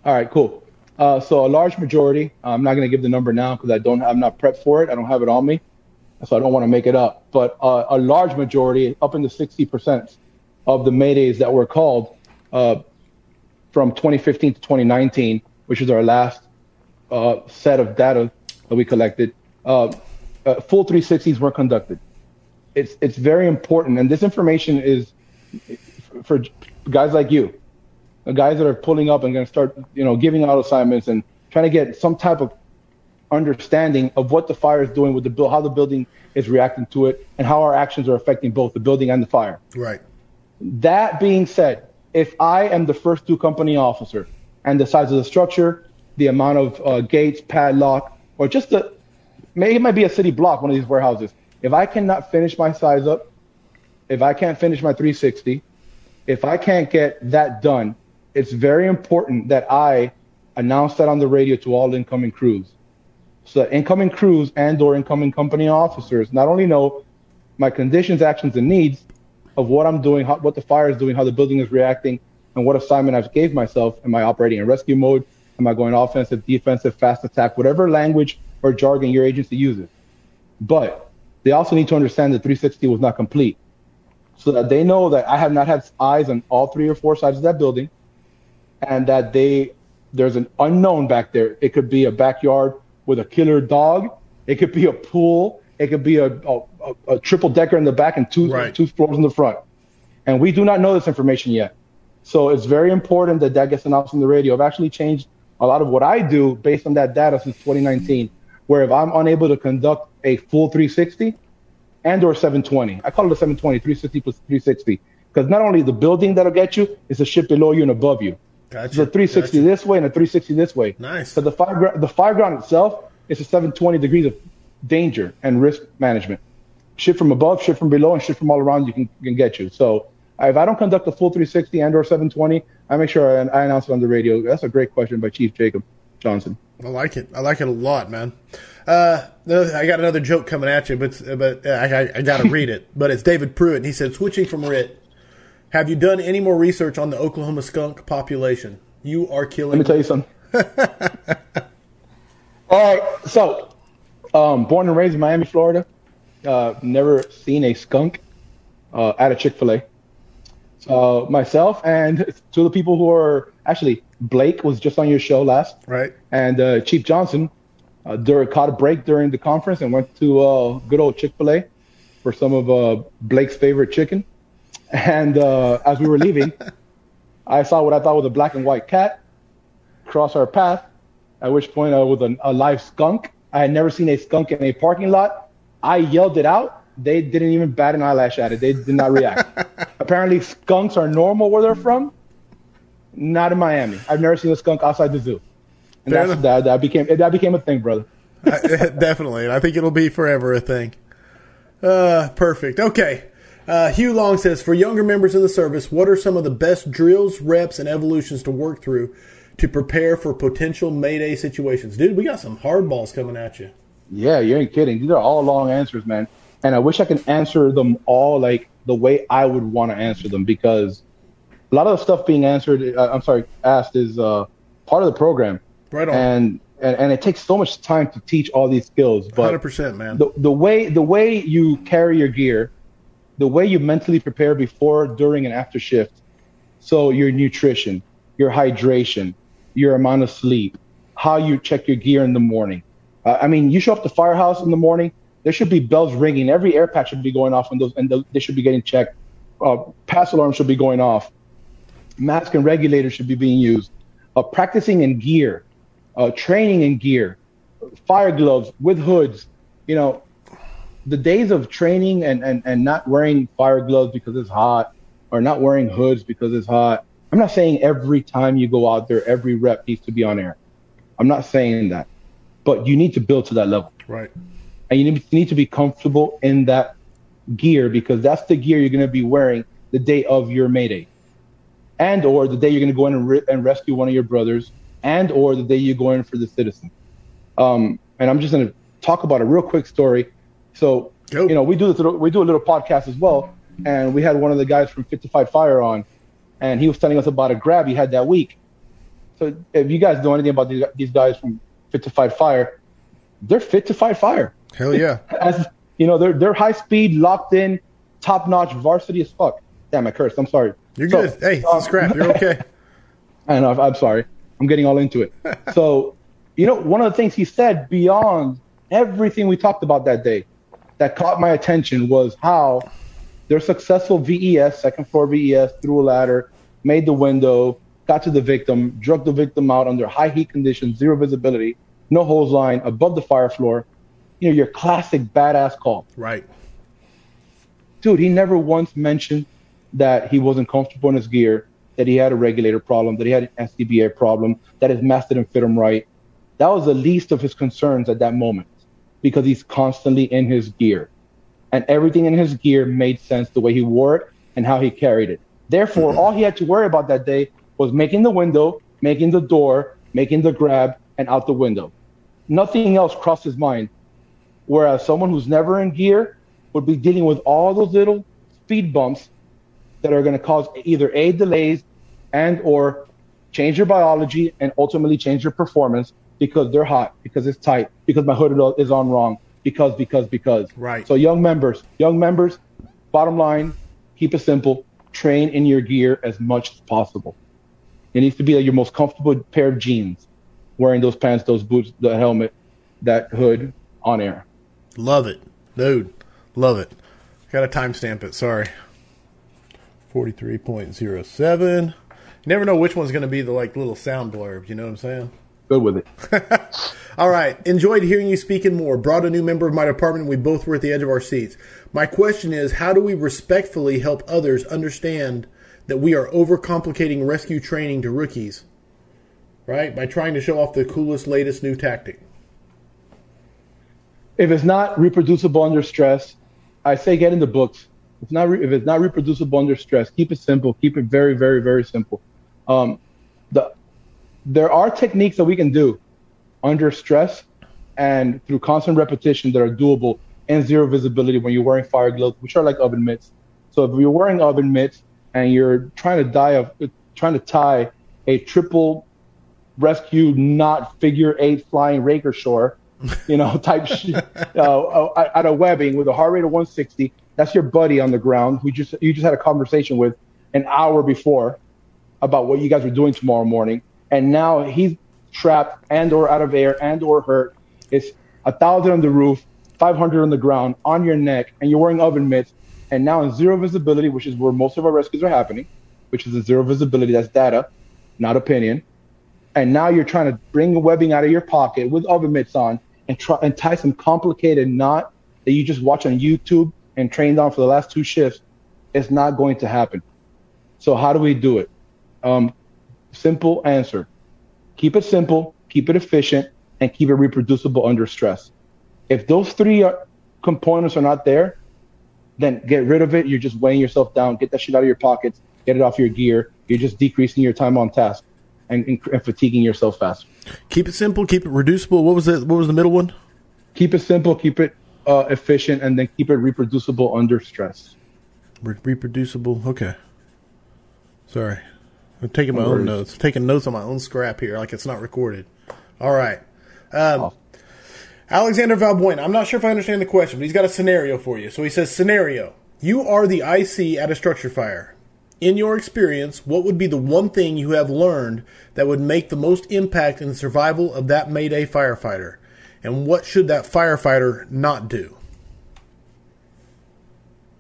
All right, cool. Uh, so a large majority. I'm not going to give the number now because I don't. I'm not prepped for it. I don't have it on me, so I don't want to make it up. But uh, a large majority, up into 60 percent, of the maydays that were called uh, from 2015 to 2019, which is our last uh, set of data that we collected, uh, uh, full 360s were conducted. It's it's very important, and this information is for guys like you, the guys that are pulling up and going to start, you know, giving out assignments and trying to get some type of understanding of what the fire is doing with the build, how the building is reacting to it, and how our actions are affecting both the building and the fire. Right. That being said, if I am the first two company officer and the size of the structure, the amount of uh, gates, padlock, or just the, maybe it might be a city block, one of these warehouses. If I cannot finish my size up, if I can't finish my 360, if I can't get that done, it's very important that I announce that on the radio to all incoming crews. So that incoming crews and or incoming company officers not only know my conditions, actions, and needs of what I'm doing, how, what the fire is doing, how the building is reacting, and what assignment I've gave myself. Am I operating in rescue mode? Am I going offensive, defensive, fast attack, whatever language or jargon your agency uses. But they also need to understand that 360 was not complete so that they know that I have not had eyes on all three or four sides of that building, and that they there's an unknown back there. It could be a backyard with a killer dog. It could be a pool. It could be a, a, a, triple decker in the back and two Right. two floors in the front. And we do not know this information yet. So it's very important that that gets announced on the radio. I've actually changed a lot of what I do based on that data since 2019, where if I'm unable to conduct a full 360, and or 720. I call it a 720, 360 plus 360. Because not only the building that'll get you, it's the ship below you and above you. Gotcha. It's a 360 this way and a 360 this way. Nice. So the fire, gra- the fire ground itself is a 720 degrees of danger and risk management. Shit from above, shit from below, and shit from all around you can, can get you. So if I don't conduct a full 360 and or 720, I make sure I, I announce it on the radio. That's a great question by Chief Jacob Johnson. I like it. I like it a lot, man. Uh, I got another joke coming at you, but but uh, I, I, I got to read it. But it's David Pruitt. And he said, switching from RIT, have you done any more research on the Oklahoma skunk population? You are Let killing. me tell you something. All right, so um, born and raised in Miami, Florida. Uh, never seen a skunk uh, at a Chick Fil A. So myself and two of the people who are actually Blake was just on your show last, right. and uh, Chief Johnson. uh, during, caught a break during the conference and went to uh, good old Chick Fil A for some of uh, Blake's favorite chicken. And uh, as we were leaving, I saw what I thought was a black and white cat cross our path. At which point, I was a, a live skunk. I had never seen a skunk in a parking lot. I yelled it out. They didn't even bat an eyelash at it. They did not react. Apparently, skunks are normal where they're from. Not in Miami. I've never seen a skunk outside the zoo. And Fair that's, enough. that, that became that became a thing, brother. Definitely. And I think it'll be forever a thing. Uh, perfect. Okay. Uh, Hugh Long says, for younger members of the service, what are some of the best drills, reps, and evolutions to work through to prepare for potential Mayday situations? Dude, we got some hardballs coming at you. Yeah, you ain't kidding. These are all long answers, man. And I wish I could answer them all like the way I would want to answer them because a lot of the stuff being answered, uh, I'm sorry, asked is uh, part of the program. Right on. And, and and it takes so much time to teach all these skills. But 100%, man. the the way the way you carry your gear, the way you mentally prepare before, during, and after shift. So your nutrition, your hydration, your amount of sleep, how you check your gear in the morning. Uh, I mean, you show up to firehouse in the morning. There should be bells ringing. Every air patch should be going off, and those and those, they should be getting checked. Uh, pass alarm should be going off. Mask and regulators should be being used. Uh, practicing in gear, uh, training in gear, fire gloves with hoods. You know, the days of training and, and, and not wearing fire gloves because it's hot or not wearing hoods because it's hot. I'm not saying every time you go out there, every rep needs to be on air. I'm not saying that, but you need to build to that level right. and you need, to be comfortable in that gear because that's the gear you're going to be wearing the day of your mayday and or the day you're going to go in and, re- and rescue one of your brothers and or the day you go in for the citizen um, and i'm just going to talk about a real quick story so Go. you know we do this little, we do a little podcast as well and we had one of the guys from 55 fire on and he was telling us about a grab he had that week so if you guys know anything about these, these guys from 55 fire they're fit to fight fire Hell yeah. as you know, they're they're high speed, locked in, top notch, varsity as fuck. Damn, I cursed. I'm sorry. You're So, good. Hey, um, a scrap. You're okay. I know. I'm sorry. I'm getting all into it. so, you know, one of the things he said beyond everything we talked about that day that caught my attention was how their successful VES, second floor VES, through a ladder, made the window, got to the victim, drug the victim out under high heat conditions, zero visibility, no hose line, above the fire floor. You know, your classic badass call. Right. dude, he never once mentioned that he wasn't comfortable in his gear, that he had a regulator problem, that he had an SCBA problem, that his mask didn't fit him right. That was the least of his concerns at that moment because he's constantly in his gear. And everything in his gear made sense the way he wore it and how he carried it. Therefore, mm-hmm. all he had to worry about that day was making the window, making the door, making the grab, and out the window. Nothing else crossed his mind. Whereas someone who's never in gear would be dealing with all those little speed bumps that are going to cause either a delays and or change your biology and ultimately change your performance because they're hot, because it's tight, because my hood is on wrong, because because because. Right. So young members, young members, bottom line, keep it simple. Train in your gear as much as possible. It needs to be like your most comfortable pair of jeans, wearing those pants, those boots, the helmet, that hood on air. Love it. Dude. Love it. Got to timestamp it. Sorry. 43.07. You never know which one's going to be the like little sound blurb. You know what I'm saying? Good with it. All right. Enjoyed hearing you speaking more. Brought a new member of my department. and We both were at the edge of our seats. My question is how do we respectfully help others understand that we are overcomplicating rescue training to rookies? Right? By trying to show off the coolest, latest new tactic. if it's not reproducible under stress, I say get in the books. It's not re- if it's not reproducible under stress, keep it simple. Keep it very, very, very simple. Um, the there are techniques that we can do under stress and through constant repetition that are doable and zero visibility when you're wearing fire gloves, which are like oven mitts. So if you're wearing oven mitts and you're trying to die of trying to tie a triple rescue not figure eight flying raker shore, you know, type sh- uh, uh, at a webbing with a heart rate of 160. That's your buddy on the ground who just you just had a conversation with an hour before about what you guys were doing tomorrow morning, and now he's trapped and or out of air and or hurt, It's a thousand on the roof, 500 on the ground, on your neck, and you're wearing oven mitts, and now in zero visibility, which is where most of our rescues are happening, which is a zero visibility. That's data, not opinion. And now you're trying to bring webbing out of your pocket with oven mitts on and try and tie some complicated knot that you just watch on YouTube and trained on for the last two shifts. It's not going to happen. So how do we do it? Um, simple answer: keep it simple, keep it efficient, and keep it reproducible under stress. If those three are, components are not there, then get rid of it. You're just weighing yourself down. Get that shit out of your pockets. Get it off your gear. You're just decreasing your time on task and, and, and fatiguing yourself faster. Keep it simple. Keep it reducible. What was it? What was the middle one? Keep it simple. Keep it uh, efficient, and then keep it reproducible under stress. Re- reproducible. Okay. Sorry, I'm taking my No own notes. taking notes on my own scrap here, like it's not recorded. All right. Um, Oh. Alexander Valbuena. I'm not sure if I understand the question, but he's got a scenario for you. So he says, scenario: You are the IC at a structure fire. In your experience, what would be the one thing you have learned that would make the most impact in the survival of that Mayday firefighter? And what should that firefighter not do?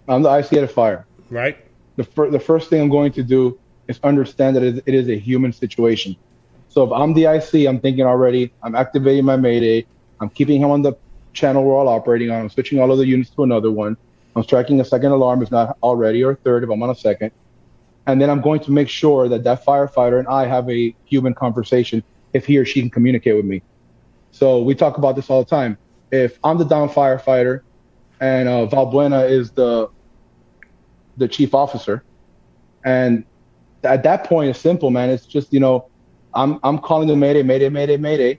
I'm the IC at a fire. Right? the, fir- the first thing I'm going to do is understand that it is a human situation. So if I'm the IC, I'm thinking already, I'm activating my Mayday, I'm keeping him on the channel we're all operating on, I'm switching all of the units to another one, I'm striking a second alarm if not already, or third if I'm on a second. And then I'm going to make sure that that firefighter and I have a human conversation if he or she can communicate with me. So we talk about this all the time. If I'm the down firefighter and uh, Valbuena is the the chief officer. And at that point, it's simple, man. It's just, you know, I'm, I'm calling the Mayday, Mayday, Mayday, Mayday.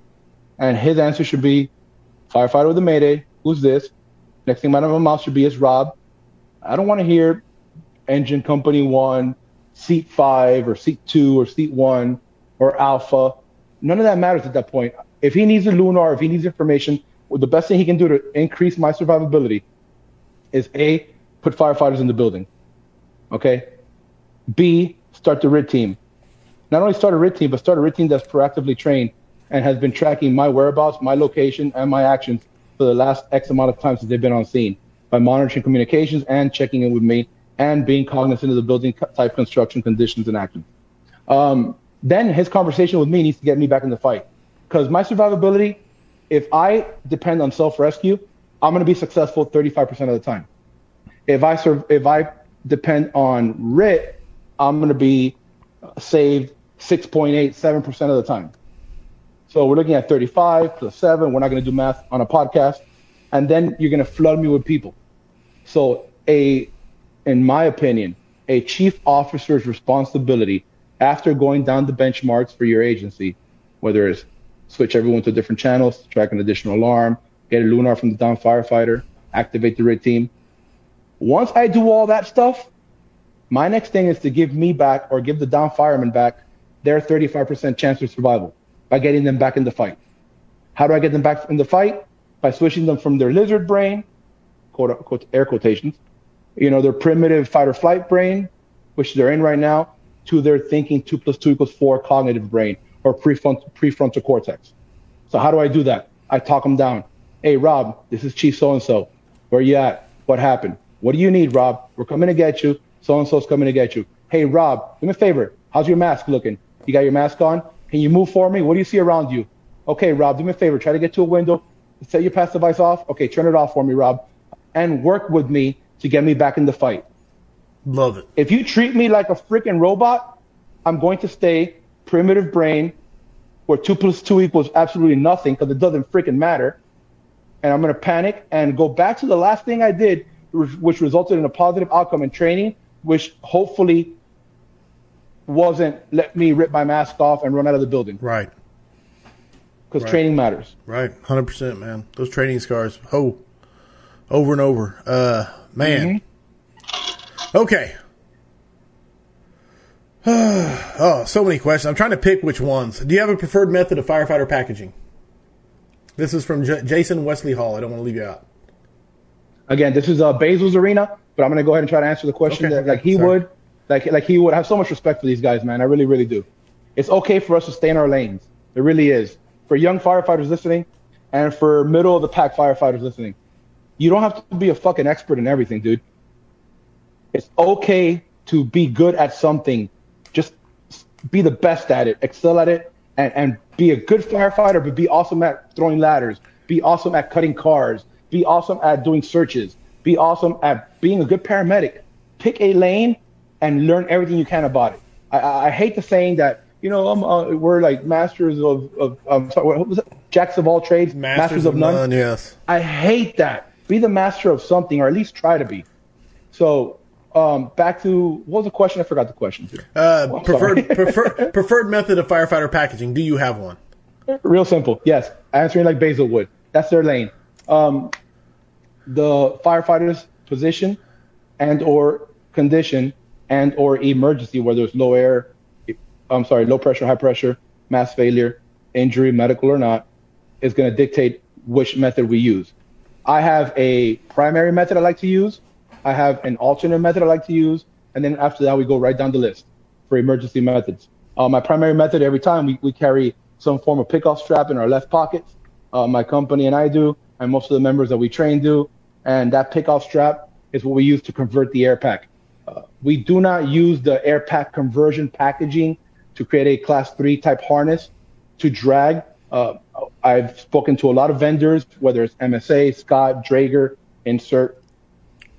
And his answer should be firefighter with the Mayday. Who's this? Next thing out of my mouth should be, is Rob. I don't want to hear engine company one, seat five, or seat two, or seat one, or alpha. None of that matters at that point. If he needs a LUNAR, if he needs information, well, the best thing he can do to increase my survivability is A, put firefighters in the building. Okay. B, start the RIT team. Not only start a RIT team, but start a RIT team that's proactively trained and has been tracking my whereabouts, my location, and my actions for the last X amount of time since they've been on scene by monitoring communications and checking in with me and being cognizant of the building type, construction conditions, and actions. Um, then his conversation with me needs to get me back in the fight because my survivability, if I depend on self rescue, I'm going to be successful 35% of the time if I serve, if I depend on RIT, I'm going to be saved 6.8, 7% of the time. So we're looking at 35 plus 7. We're not going to do math on a podcast. And then you're going to flood me with people. So a, in my opinion, a chief officer's responsibility after going down the benchmarks for your agency, whether it's switch everyone to different channels, track an additional alarm, get a LUNAR from the down firefighter, activate the RIT team, once I do all that stuff, my next thing is to give me back or give the down fireman back their 35% chance of survival by getting them back in the fight. How do I get them back in the fight? By switching them from their lizard brain, quote unquote, air quotations, you know, their primitive fight or flight brain, which they're in right now, to their thinking two plus two equals four cognitive brain or prefrontal, prefrontal cortex. So how do I do that? I talk them down. Hey, Rob, this is Chief so and so. Where you at? What happened? What do you need, Rob? We're coming to get you. So and so's coming to get you. Hey, Rob, do me a favor. How's your mask looking? You got your mask on? Can you move for me? What do you see around you? Okay, Rob, do me a favor. Try to get to a window. Set your pass device off. Okay, turn it off for me, Rob. And work with me to get me back in the fight. Love it. If you treat me like a freaking robot, I'm going to stay primitive brain where two plus two equals absolutely nothing because it doesn't freaking matter. And I'm going to panic and go back to the last thing I did, which which resulted in a positive outcome in training, which hopefully wasn't let me rip my mask off and run out of the building Right. because Right. training matters. Right, hundred percent, man. Those training scars, oh, over and over. Uh, man. Okay. oh, so many questions. I'm trying to pick which ones. Do you have a preferred method of firefighter packaging? This is from J- Jason Wesley Hall. I don't want to leave you out. Again, this is uh, Basil's arena, but I'm going to go ahead and try to answer the question Okay, that, like he sorry. would, like like he would. I have so much respect for these guys, man. I really, really do. It's okay for us to stay in our lanes. It really is. For young firefighters listening, And for middle of the pack firefighters listening, you don't have to be a fucking expert in everything, dude. It's okay to be good at something. Just be the best at it, excel at it, and, and be a good firefighter, but be awesome at throwing ladders, be awesome at cutting cars, be awesome at doing searches, be awesome at being a good paramedic. Pick a lane and learn everything you can about it. I, I hate the saying that you know uh, we're like masters of of um, sorry, what was it? jacks of all trades, masters, masters of, none. none. Yes, I hate that. Be the master of something, or at least try to be. So um, back to what was the question? I forgot the question. Uh, preferred prefer, preferred method of firefighter packaging. Do you have one? Real simple. Yes, answering like Basil would. That's their lane. Um, the firefighter's position and or condition and or emergency, whether it's low air, I'm sorry, low pressure, high pressure, mass failure, injury, medical or not, is going to dictate which method we use. I have a primary method I like to use. I have an alternate method I like to use. And then after that, we go right down the list for emergency methods. Uh, my primary method every time we, we carry some form of pickoff strap in our left pockets. Uh, my company and I do, and most of the members that we train do. And that pickoff strap is what we use to convert the air pack. Uh, we do not use the air pack conversion packaging to create a class three type harness to drag. Uh, I've spoken to a lot of vendors, whether it's MSA, Scott, Draeger, insert,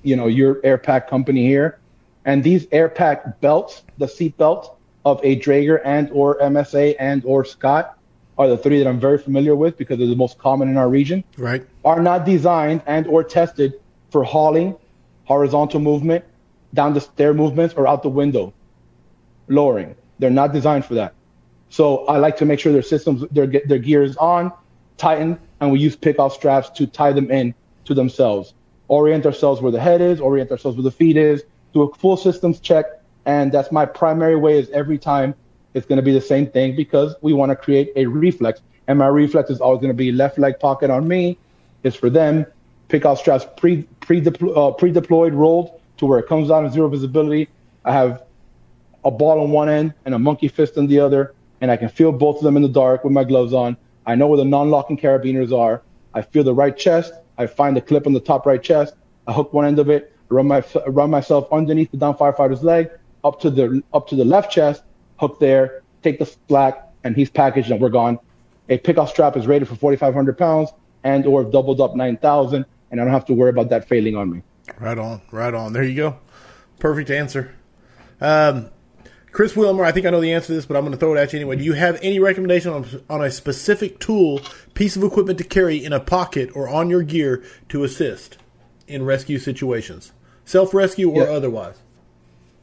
you know, your air pack company here. And these air pack belts, the seat belt of a Draeger and or MSA and or Scott are the three that I'm very familiar with because they're the most common in our region. Right. Are not designed and or tested for hauling, horizontal movement, down the stair movements, or out the window, lowering. They're not designed for that. So I like to make sure their systems, their their gear is on, tightened, and we use pickoff straps to tie them in to themselves. Orient ourselves where the head is, orient ourselves where the feet is, do a full systems check, and that's my primary way. Is every time it's going to be the same thing because we want to create a reflex, and my reflex is always going to be left leg pocket on me, is for them. Pickoff straps pre pre uh, pre deployed, rolled to where it comes down to zero visibility. I have a ball on one end and a monkey fist on the other and I can feel both of them in the dark with my gloves on. I know where the non-locking carabiners are. I feel the right chest. I find the clip on the top right chest. I hook one end of it, run my run myself underneath the down firefighter's leg, up to the up to the left chest, hook there, take the slack, and he's packaged and we're gone. A pickoff strap is rated for 4,500 pounds and or doubled up 9,000, and I don't have to worry about that failing on me. Right on, right on. There you go. Perfect answer. Um, Chris Wilmer, I think I know the answer to this, but I'm going to throw it at you anyway. Do you have any recommendation on, on a specific tool, piece of equipment to carry in a pocket or on your gear to assist in rescue situations, self rescue or yeah. otherwise?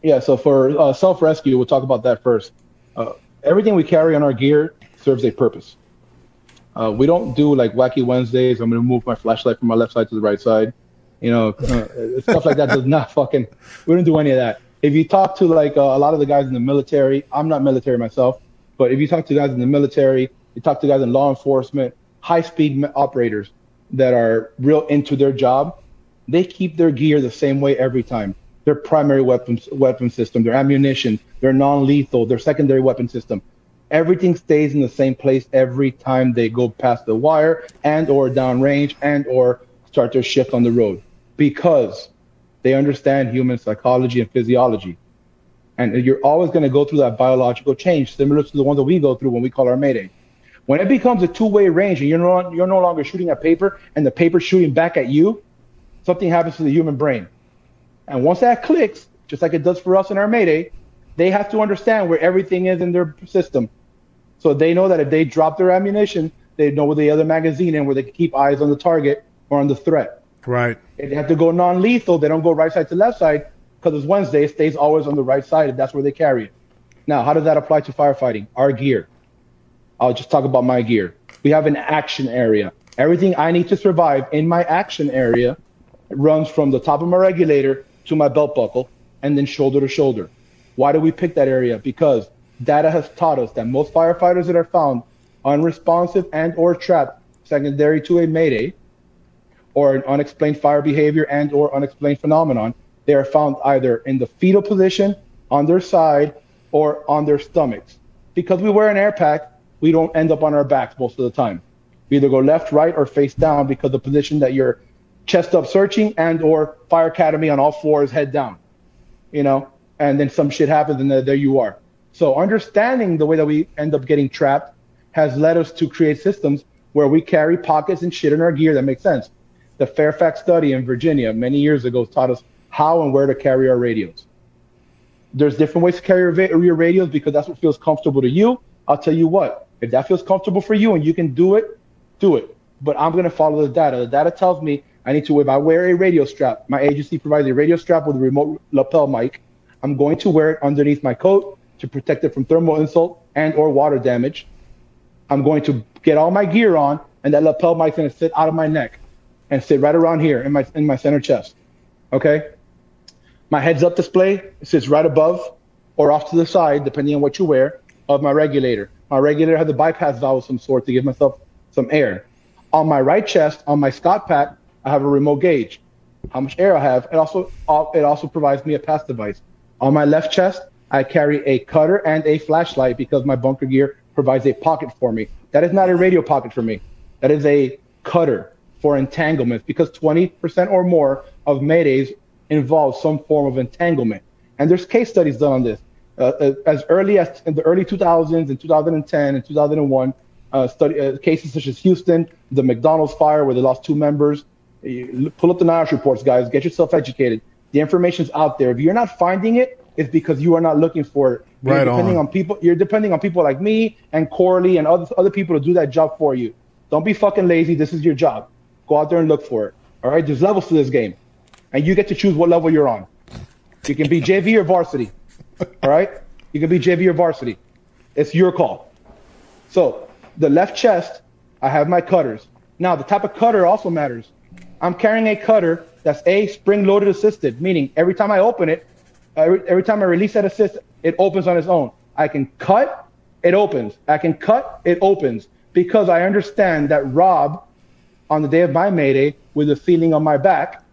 Yeah, so for uh, self rescue, we'll talk about that first. Uh, everything we carry on our gear serves a purpose. Uh, we don't do like wacky Wednesdays. I'm going to move my flashlight from my left side to the right side. You know, uh, stuff like that does not fucking. We don't do any of that if you talk to like uh, a lot of the guys in the military, I'm not military myself, but if you talk to guys in the military, you talk to guys in law enforcement, high speed operators that are real into their job, they keep their gear the same way every time. Their primary weapons weapon system, their ammunition, their non-lethal, their secondary weapon system. Everything stays in the same place every time they go past the wire and or downrange and or start their shift on the road. Because they understand human psychology and physiology. And you're always going to go through that biological change, similar to the one that we go through when we call our mayday. When it becomes a two-way range and you're no, you're no longer shooting at paper and the paper shooting back at you, something happens to the human brain. And once that clicks, just like it does for us in our mayday, they have to understand where everything is in their system. So they know that if they drop their ammunition, they know where the other magazine and where they can keep eyes on the target or on the threat. Right. If They have to go non-lethal. They don't go right side to left side because it's Wednesday. It stays always on the right side, and that's where they carry it. Now, how does that apply to firefighting? Our gear. I'll just talk about my gear. We have an action area. Everything I need to survive in my action area runs from the top of my regulator to my belt buckle and then shoulder to shoulder. Why do we pick that area? Because data has taught us that most firefighters that are found unresponsive and or trapped secondary to a mayday or an unexplained fire behavior and or unexplained phenomenon, they are found either in the fetal position, on their side, or on their stomachs. Because we wear an air pack, we don't end up on our backs most of the time. We either go left, right, or face down because the position that you're chest up searching and or fire academy on all fours, head down. You know, and then some shit happens and there you are. So understanding the way that we end up getting trapped has led us to create systems where we carry pockets and shit in our gear that makes sense. The Fairfax study in Virginia many years ago taught us how and where to carry our radios. There's different ways to carry your, radios because that's what feels comfortable to you. I'll tell you what, if that feels comfortable for you and you can do it, do it. But I'm going to follow the data. The data tells me I need to, if I wear a radio strap, my agency provides a radio strap with a remote lapel mic. I'm going to wear it underneath my coat to protect it from thermal insult and or water damage. I'm going to get all my gear on and that lapel mic's going to sit out of my neck and sit right around here in my, in my center chest. Okay. My heads up display sits right above or off to the side, depending on what you wear, of my regulator. My regulator has a bypass valve of some sort to give myself some air. On my right chest, on my Scott pack, I have a remote gauge. How much air I have. It also it also provides me a pass device. On my left chest, I carry a cutter and a flashlight because my bunker gear provides a pocket for me. That is not a radio pocket for me. That is a cutter for entanglements because 20% or more of maydays involve some form of entanglement. And there's case studies done on this. Uh, uh as early as in the early 2000s, in 2010 and 2001, uh, study, uh, cases such as Houston, the McDonald's fire where they lost two members. You pull up the NIOSH reports, guys. Get yourself educated. The information's out there. If you're not finding it, it's because you are not looking for it. You're right depending on. on people. You're depending on people like me and Corley and other other people to do that job for you. Don't be fucking lazy. This is your job. Go out there and look for it. All right. There's levels to this game, and you get to choose what level you're on. You can be JV or varsity. All right. You can be JV or varsity. It's your call. So the left chest, I have my cutters. Now the type of cutter also matters. I'm carrying a cutter that's a spring loaded assisted, meaning every time I open it, every, every time I release that assist, it opens on its own. I can cut, it opens. I can cut, it opens because I understand that Rob, on the day of my mayday, with the feeling on my back,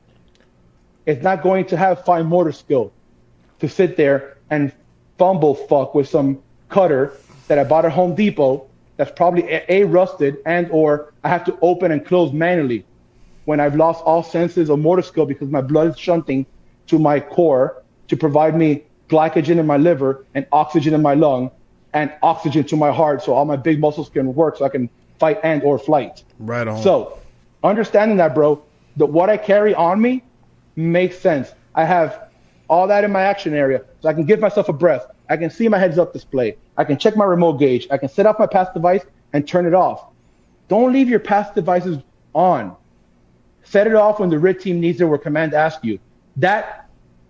is not going to have fine motor skill to sit there and fumble fuck with some cutter that I bought at Home Depot that's probably a, a rusted and or I have to open and close manually when I've lost all senses of motor skill because my blood is shunting to my core to provide me glycogen in my liver and oxygen in my lung and oxygen to my heart so all my big muscles can work so I can fight and or flight. Right on. So understanding that, bro, that what I carry on me makes sense. I have all that in my action area so I can give myself a breath. I can see my heads up display. I can check my remote gauge. I can set off my pass device and turn it off. Don't leave your pass devices on. Set it off when the RIT team needs it or command asks you. That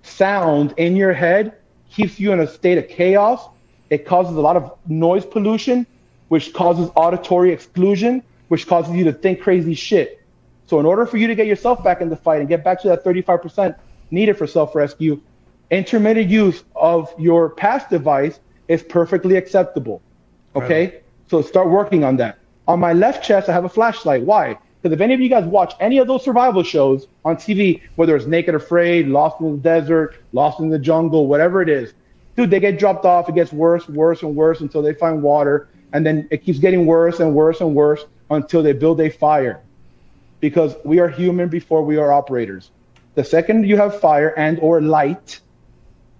sound in your head keeps you in a state of chaos. It causes a lot of noise pollution, which causes auditory exclusion, which causes you to think crazy shit. So in order for you to get yourself back in the fight and get back to that 35% needed for self-rescue, intermittent use of your pass device is perfectly acceptable. Okay? Right. So start working on that. On my left chest, I have a flashlight. Why? Because if any of you guys watch any of those survival shows on TV, whether it's Naked Afraid, Lost in the Desert, Lost in the Jungle, whatever it is, dude, they get dropped off. It gets worse, worse, and worse until they find water. And then it keeps getting worse and worse and worse until they build a fire. Because we are human before we are operators. The second you have fire and or light,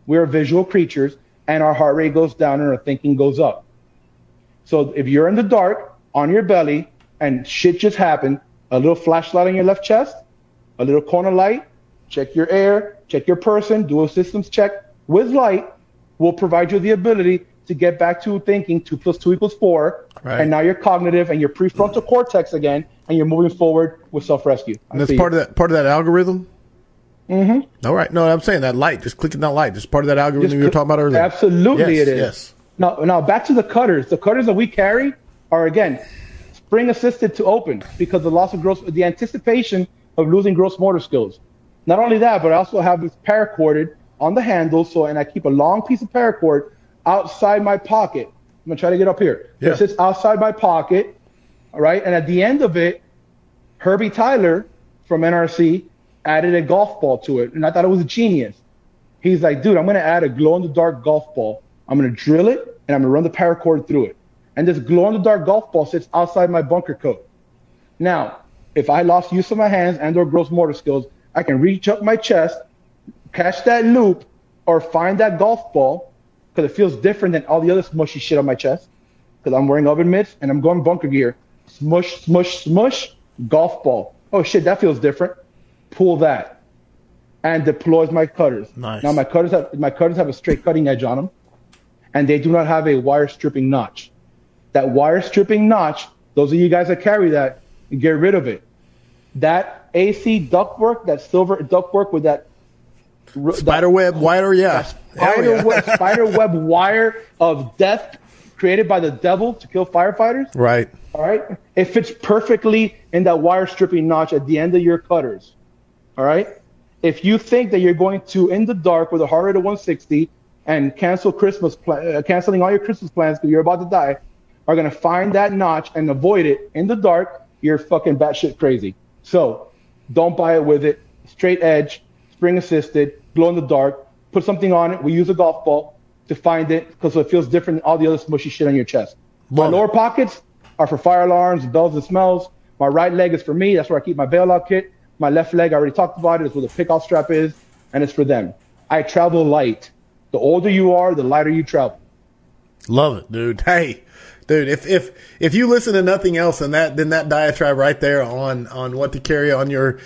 we are visual creatures and our heart rate goes down and our thinking goes up. So if you're in the dark on your belly and shit just happened, a little flashlight on your left chest, a little corner light, check your air, check your person, do a systems check with light will provide you the ability to get back to thinking two plus two equals four. Right. And now you're cognitive and your prefrontal cortex again, and you're moving forward with self rescue. And that's part of that part of that algorithm. Mm-hmm. All right. No, I'm saying that light, just clicking that light, just part of that algorithm just you were talking about earlier. Absolutely, yes, it is. Yes. Now, now back to the cutters. The cutters that we carry are again spring assisted to open because the loss of gross, the anticipation of losing gross motor skills. Not only that, but I also have this paracorded on the handle. So, and I keep a long piece of paracord outside my pocket. I'm gonna try to get up here. Yeah. It sits outside my pocket. All right. And at the end of it, Herbie Tyler from NRC added a golf ball to it. And I thought it was a genius. He's like, dude, I'm gonna add a glow in the dark golf ball. I'm gonna drill it and I'm gonna run the paracord through it. And this glow in the dark golf ball sits outside my bunker coat. Now, if I lost use of my hands and or gross motor skills, I can reach up my chest, catch that loop, or find that golf ball because it feels different than all the other smushy shit on my chest because I'm wearing oven mitts and I'm going bunker gear. Smush, smush, smush, golf ball. Oh shit, that feels different. Pull that and deploys my cutters. Nice. Now my cutters have my cutters have a straight cutting edge on them, and they do not have a wire stripping notch. That wire stripping notch, those of you guys that carry that, get rid of it. That AC ductwork, that silver ductwork with that Spider web wire, yeah. spider web, spider web wire of death created by the devil to kill firefighters. Right. All right. It fits perfectly in that wire stripping notch at the end of your cutters. All right. If you think that you're going to, in the dark with a heart rate of 160 and cancel Christmas, pla- uh, canceling all your Christmas plans because you're about to die, are going to find that notch and avoid it in the dark, you're fucking batshit crazy. So don't buy it with it. Straight edge, spring assisted, glow in the dark. Put something on it. We use a golf ball to find it because it feels different than all the other smushy shit on your chest. My Love it. lower pockets are for fire alarms, bells and smells. My right leg is for me. That's where I keep my bailout kit. My left leg, I already talked about it, is where the pickoff strap is, and it's for them. I travel light. The older you are, the lighter you travel. Love it, dude. Hey, dude, if if if you listen to nothing else than that, then that diatribe right there on on what to carry on your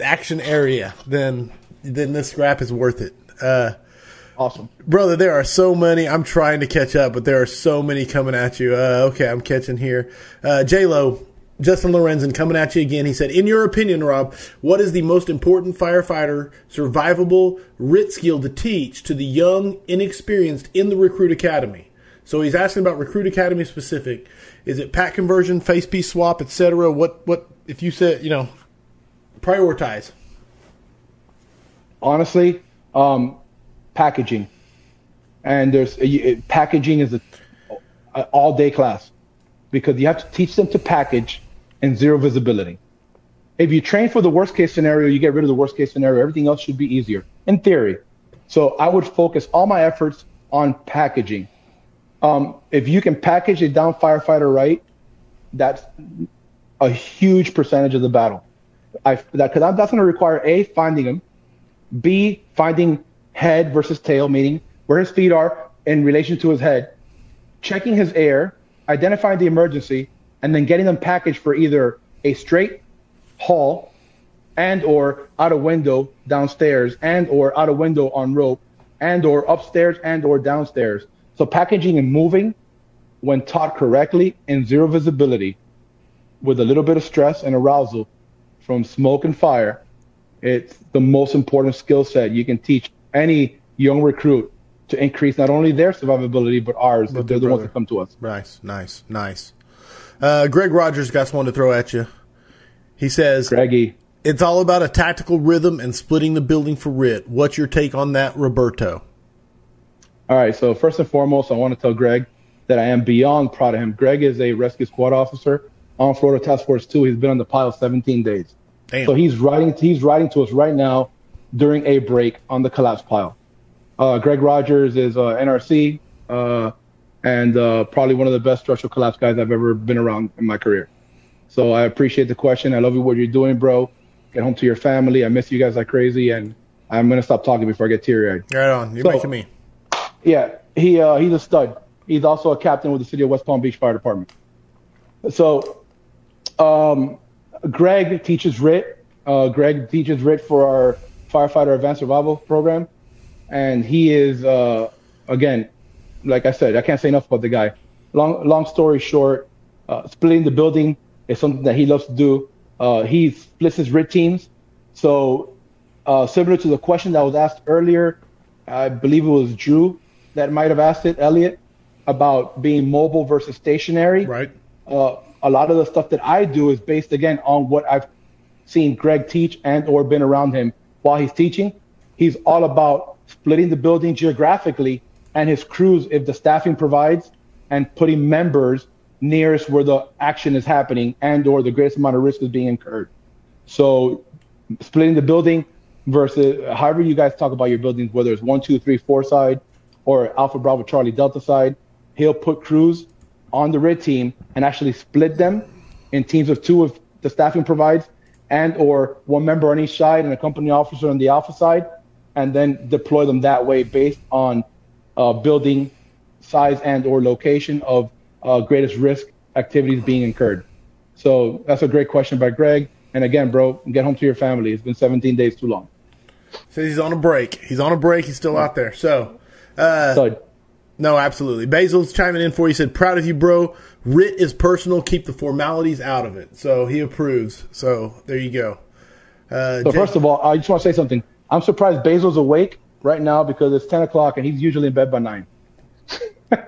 action area, then then this scrap is worth it. Uh, Awesome. brother, there are so many. I'm trying to catch up, but there are so many coming at you. Uh, okay, I'm catching here. Uh, J Lo, Justin Lorenzen coming at you again. He said, "In your opinion, Rob, what is the most important firefighter survivable RIT skill to teach to the young, inexperienced in the recruit academy?" So he's asking about recruit academy specific. Is it pack conversion, face piece swap, etc.? What what if you said you know prioritize? honestly, um, packaging. And there's it, packaging is a, a all day class because you have to teach them to package in zero visibility. If you train for the worst case scenario, you get rid of the worst case scenario. Everything else should be easier in theory. So I would focus all my efforts on packaging. Um, if you can package a down firefighter right, that's a huge percentage of the battle. I that because that's going to require a finding him, B, finding head versus tail, meaning where his feet are in relation to his head, checking his air, identifying the emergency, and then getting them packaged for either a straight haul and or out a window downstairs and or out a window on rope and or upstairs and or downstairs. So packaging and moving when taught correctly in zero visibility with a little bit of stress and arousal from smoke and fire it's the most important skill set you can teach any young recruit to increase not only their survivability but ours if they're the ones that come to us. Nice, nice, nice. Uh, Greg Rogers got one to throw at you. He says, Greggy, It's all about a tactical rhythm and splitting the building for RIT. What's your take on that, Roberto? All right, so first and foremost, I want to tell Greg that I am beyond proud of him. Greg is a rescue squad officer on Florida Task Force 2. He's been on the pile 17 days. Damn. So he's writing he's writing to us right now during a break on the collapse pile. Uh, Greg Rogers is uh, NRC uh, and uh, probably one of the best structural collapse guys I've ever been around in my career. So I appreciate the question. I love you what you're doing, bro. Get home to your family. I miss you guys like crazy, and I'm gonna stop talking before I get teary eyed. Right on. You're So- making me. Yeah, he uh, he's a stud. He's also a captain with the city of West Palm Beach Fire Department. So, um, Greg teaches RIT. Uh, Greg teaches RIT for our firefighter advanced survival program, and he is uh, again, like I said, I can't say enough about the guy. Long long story short, uh, splitting the building is something that he loves to do. Uh, he splits his RIT teams. So, uh, similar to the question that was asked earlier, I believe it was Drew that might have asked it, Elliot, about being mobile versus stationary. Right. Uh, a lot of the stuff that I do is based again on what I've seen Greg teach and or been around him while he's teaching. He's all about splitting the building geographically and his crews if the staffing provides and putting members nearest where the action is happening and or the greatest amount of risk is being incurred. So splitting the building versus however you guys talk about your buildings, whether it's one, two, three, four side or Alpha Bravo Charlie Delta side, he'll put crews on the RIT team and actually split them in teams of two if the staffing provides, and or one member on each side and a company officer on the alpha side, and then deploy them that way based on uh, building size and or location of uh, greatest risk activities being incurred. So that's a great question by Greg. And again, bro, get home to your family. It's been 17 days too long. So he's on a break. He's on a break. He's still out there. So, uh, So no, absolutely. Basil's chiming in for you. Said, "Proud of you, bro. RIT is personal. Keep the formalities out of it." So he approves. So there you go. Uh, So Jay- first of all, I just want to say something. I'm surprised Basil's awake right now because it's 10 o'clock and he's usually in bed by nine.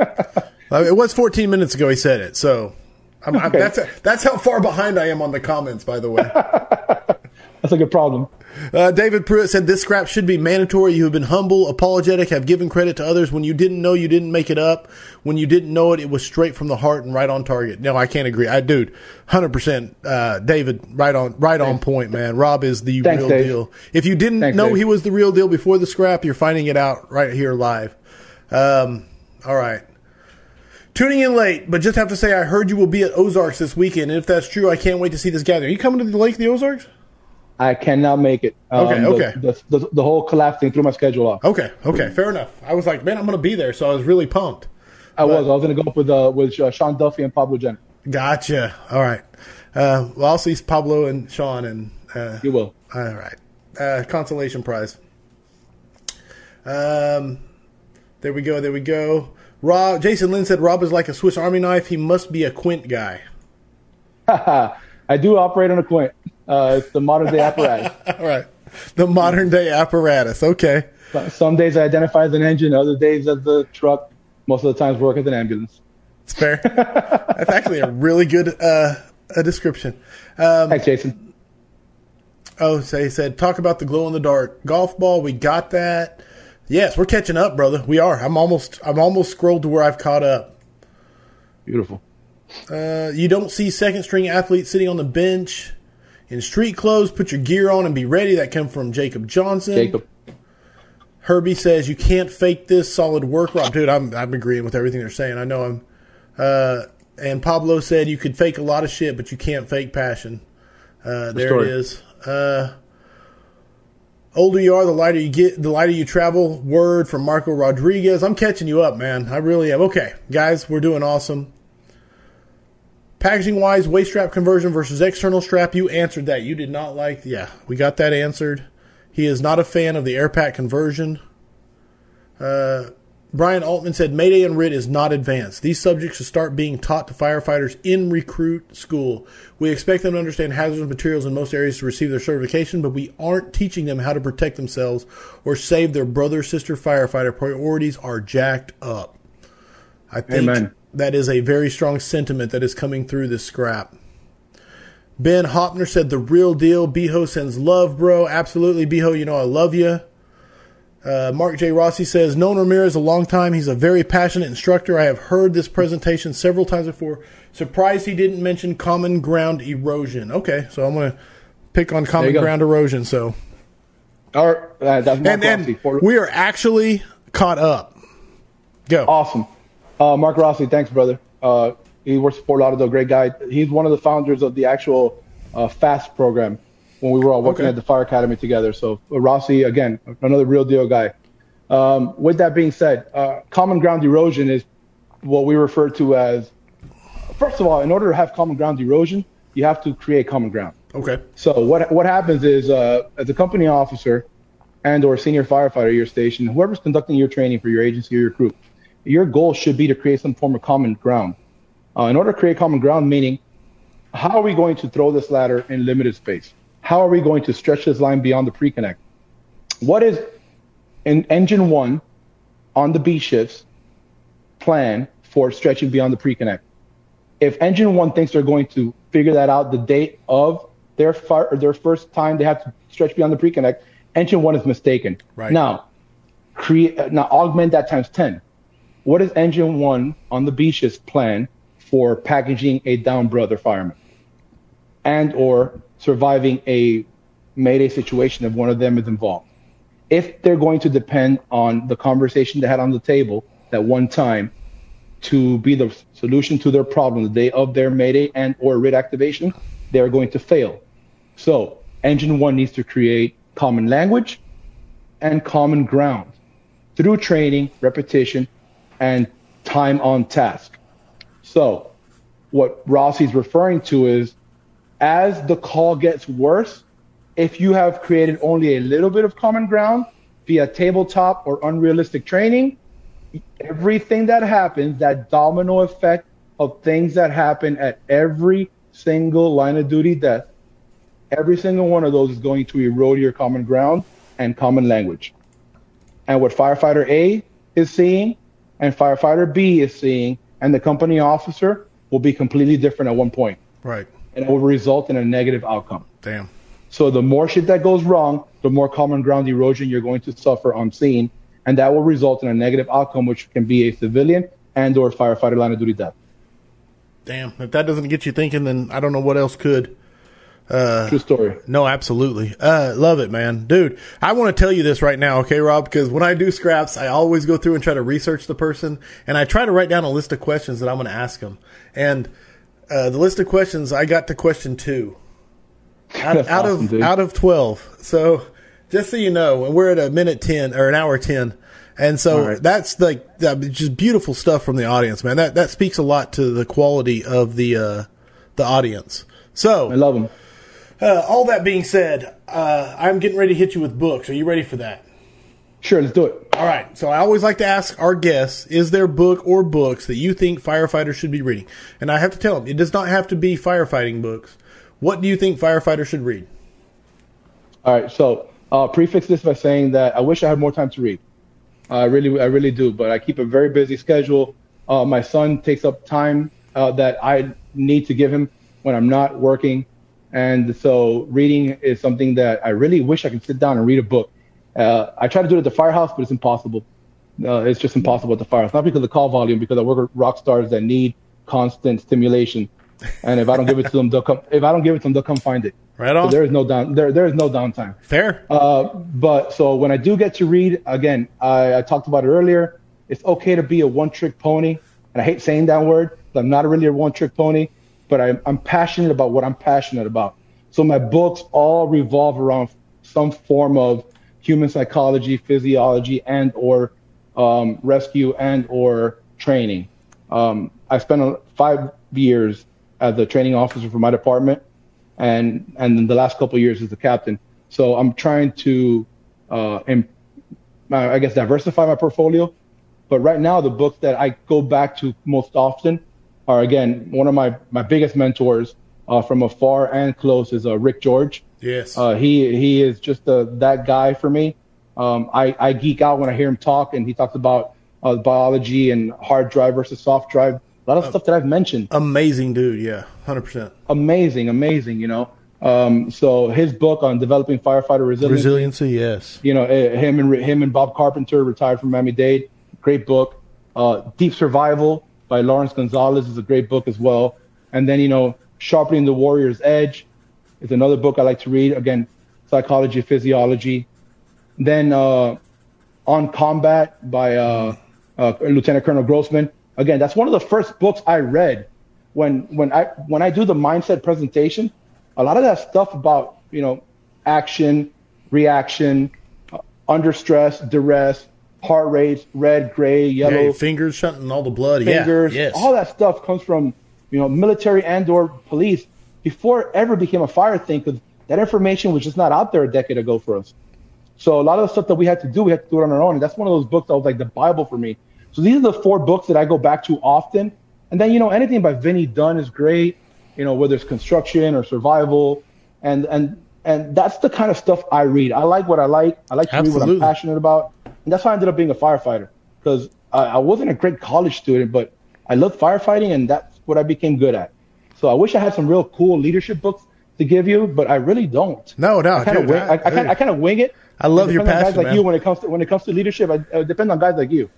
It was 14 minutes ago. He said it. So I'm, I'm, Okay. that's that's how far behind I am on the comments. By the way. That's a good problem. Uh, David Pruitt said this scrap should be mandatory. You have been humble, apologetic, have given credit to others. When you didn't know, you didn't make it up. When you didn't know it, it was straight from the heart and right on target. No, I can't agree. I dude, hundred percent. Uh, David, right on, right on point, man. Rob is the Thanks, real Dave. deal. If you didn't Thanks, know Dave. he was the real deal before the scrap, you're finding it out right here live. Um, all right. Tuning in late, but just have to say I heard you will be at Ozarks this weekend. And if that's true, I can't wait to see this gathering. Are you coming to the Lake of the Ozarks? I cannot make it. Um, Okay, okay. The, the, the whole collapse thing threw my schedule off. Okay, okay, fair enough. I was like, man, I'm going to be there, so I was really pumped. I was. I was going to go up with uh, with uh, Sean Duffy and Pablo Jen. Gotcha. All right. Uh, well, I'll see Pablo and Sean, and uh, You will. all right. Uh, consolation prize. Um, there we go. There we go. Rob, Jason Lynn said Rob is like a Swiss Army knife. He must be a Quint guy. I do operate on a Quint. Uh, it's the modern day apparatus. All right. The modern day apparatus. Okay. Some days I identify as an engine, other days as the truck. Most of the times work as an ambulance. It's fair. That's actually a really good uh, a description. Um, Thanks, Jason. Oh, so he said, talk about the glow in the dark golf ball. We got that. Yes, we're catching up, brother. We are. I'm almost. I'm almost scrolled to where I've caught up. Beautiful. Uh, you don't see second string athletes sitting on the bench in street clothes. Put your gear on and be ready. That come from Jacob Johnson. Jacob. Herbie says you can't fake this. Solid work, Rob. Dude, I'm I'm agreeing with everything they're saying. I know I'm. Uh, and Pablo said you could fake a lot of shit, but you can't fake passion. Uh, there story. it is. Uh, older you are, the lighter you get, the lighter you travel. Word from Marco Rodriguez. I'm catching you up, man. I really am. Okay, guys, we're doing awesome. Packaging wise, waist strap conversion versus external strap. You answered that. You did not like. Yeah, we got that answered. He is not a fan of the air pack conversion. Uh, Brian Altman said Mayday and RIT is not advanced. These subjects should start being taught to firefighters in recruit school. We expect them to understand hazardous materials in most areas to receive their certification, but we aren't teaching them how to protect themselves or save their brother sister firefighter. Priorities are jacked up. I think Amen. That is a very strong sentiment that is coming through this scrap. Ben Hopner said the real deal. Beho sends love, bro. Absolutely, Beho. You know I love you. Uh, Mark J. Rossi says, known Ramirez a long time. He's a very passionate instructor. I have heard this presentation several times before. Surprised he didn't mention common ground erosion. Okay, so I'm going to pick on common go. ground erosion. So, Or, uh, and then we are actually caught up. Go. Awesome. Uh, Mark Rossi, thanks, brother. Uh, he works for Fort Lauderdale, great guy. He's one of the founders of the actual uh, FAST program when we were all working Okay. at the Fire Academy together. So uh, Rossi, again, another real deal guy. Um, with that being said, uh, common ground erosion is what we refer to as, first of all, in order to have common ground erosion, you have to create common ground. Okay. So what what happens is, uh, as a company officer and or senior firefighter at your station, whoever's conducting your training for your agency or your group, your goal should be to create some form of common ground. Uh, in order to create common ground, meaning how are we going to throw this ladder in limited space? How are we going to stretch this line beyond the pre-connect? What is in engine one on the B shifts plan for stretching beyond the pre-connect? If engine one thinks they're going to figure that out the date of their fire, or their first time they have to stretch beyond the pre-connect, engine one is mistaken. Right. Now, create now augment that times 10 what is engine one on the beaches plan for packaging a down brother fireman and or surviving a mayday situation if one of them is involved if they're going to depend on the conversation they had on the table at one time to be the solution to their problem the day of their mayday and or RIT activation they're going to fail. So engine one needs to create common language and common ground through training, repetition, and time on task. So what Rossi's referring to is as the call gets worse, if you have created only a little bit of common ground via tabletop or unrealistic training, everything that happens, that domino effect of things that happen at every single line of duty death, every single one of those is going to erode your common ground and common language. And what firefighter A is seeing and firefighter B is seeing and the company officer will be completely different at one point. Right. And it will result in a negative outcome. Damn. So the more shit that goes wrong, the more common ground erosion you're going to suffer on scene, and that will result in a negative outcome, which can be a civilian and or firefighter line of duty death. Damn. If that doesn't get you thinking, then I don't know what else could. True story. No, absolutely. Uh, love it, man. Dude, I want to tell you this right now, okay, Rob? Because when I do scraps, I always go through and try to research the person, and I try to write down a list of questions that I'm going to ask them. And uh, the list of questions, I got to question two out, out awesome, of dude. out of twelve. So just so you know, we're at a minute ten or an hour ten, and so right. that's like that, just beautiful stuff from the audience, man. That that speaks a lot to the quality of the uh, the audience. So I love them. Uh, all that being said, uh, I'm getting ready to hit you with books. Are you ready for that? Sure, let's do it. All right. So I always like to ask our guests: Is there a book or books that you think firefighters should be reading? And I have to tell them it does not have to be firefighting books. What do you think firefighters should read? All right, so I'll prefix this by saying that I wish I had more time to read. I really, I really do, but I keep a very busy schedule. Uh, my son takes up time uh, that I need to give him when I'm not working, and so reading is something that I really wish I could sit down and read a book. Uh, I try to do it at the firehouse, but it's impossible. Uh, it's just impossible at the firehouse. Not because of the call volume, because I work with rock stars that need constant stimulation, and if I don't give it to them, they'll come. If I don't give it to them, they'll come find it. Right So on. there is no down. There, there is no downtime. Fair. Uh, but so when I do get to read, again, I, I talked about it earlier. It's okay to be a one-trick pony, and I hate saying that word. But I'm not really a one-trick pony, but I'm, I'm passionate about what I'm passionate about. So my books all revolve around some form of human psychology, physiology, and or um, rescue and or training. Um, I spent five years as a training officer for my department, and and the last couple years as the captain. So I'm trying to, uh, im- uh, I guess, diversify my portfolio. But right now, the books that I go back to most often are again one of my my biggest mentors uh, from afar and close is uh, Rick George. yes. Uh, he he is just uh, that guy for me. Um, I, I geek out when I hear him talk, and he talks about uh, biology and hard drive versus soft drive. A lot of stuff that I've mentioned Amazing dude. Yeah. Hundred percent. amazing, amazing, you know. Um, so his book on developing firefighter resilience, Resiliency. Yes. you know, eh, him and him and Bob Carpenter retired from Miami Dade, great book. Uh, Deep Survival by Laurence Gonzales is a great book as well. And then you know, Sharpening the Warrior's Edge is another book I like to read. Again, psychology, physiology. Then uh, On Combat by uh, uh, Lieutenant Colonel Grossman. Again, that's one of the first books I read when when I when I do the mindset presentation. A lot of that stuff about you know action, reaction, under stress, duress, heart rates, red, gray, yellow. Yeah, fingers shutting all the blood. fingers, Yeah. Yes. all that stuff comes from you know military and or police before it ever became a fire thing because that information was just not out there a decade ago for us. So a lot of the stuff that we had to do, we had to do it on our own, and that's one of those books that was like the Bible for me. So these are the four books that I go back to often, and then you know anything by Vinnie Dunn is great. You know whether it's construction or survival, and and and that's the kind of stuff I read. I like what I like. I like to read what Absolutely. I'm passionate about, and that's how I ended up being a firefighter because I, I wasn't a great college student, but I loved firefighting, and that's what I became good at. So I wish I had some real cool leadership books to give you, but I really don't. No, no, I kind of wing, I- I, I, kind, I kind of wing it. I love your passion, like man. you when it comes to when it comes to leadership. I, I depend on guys like you.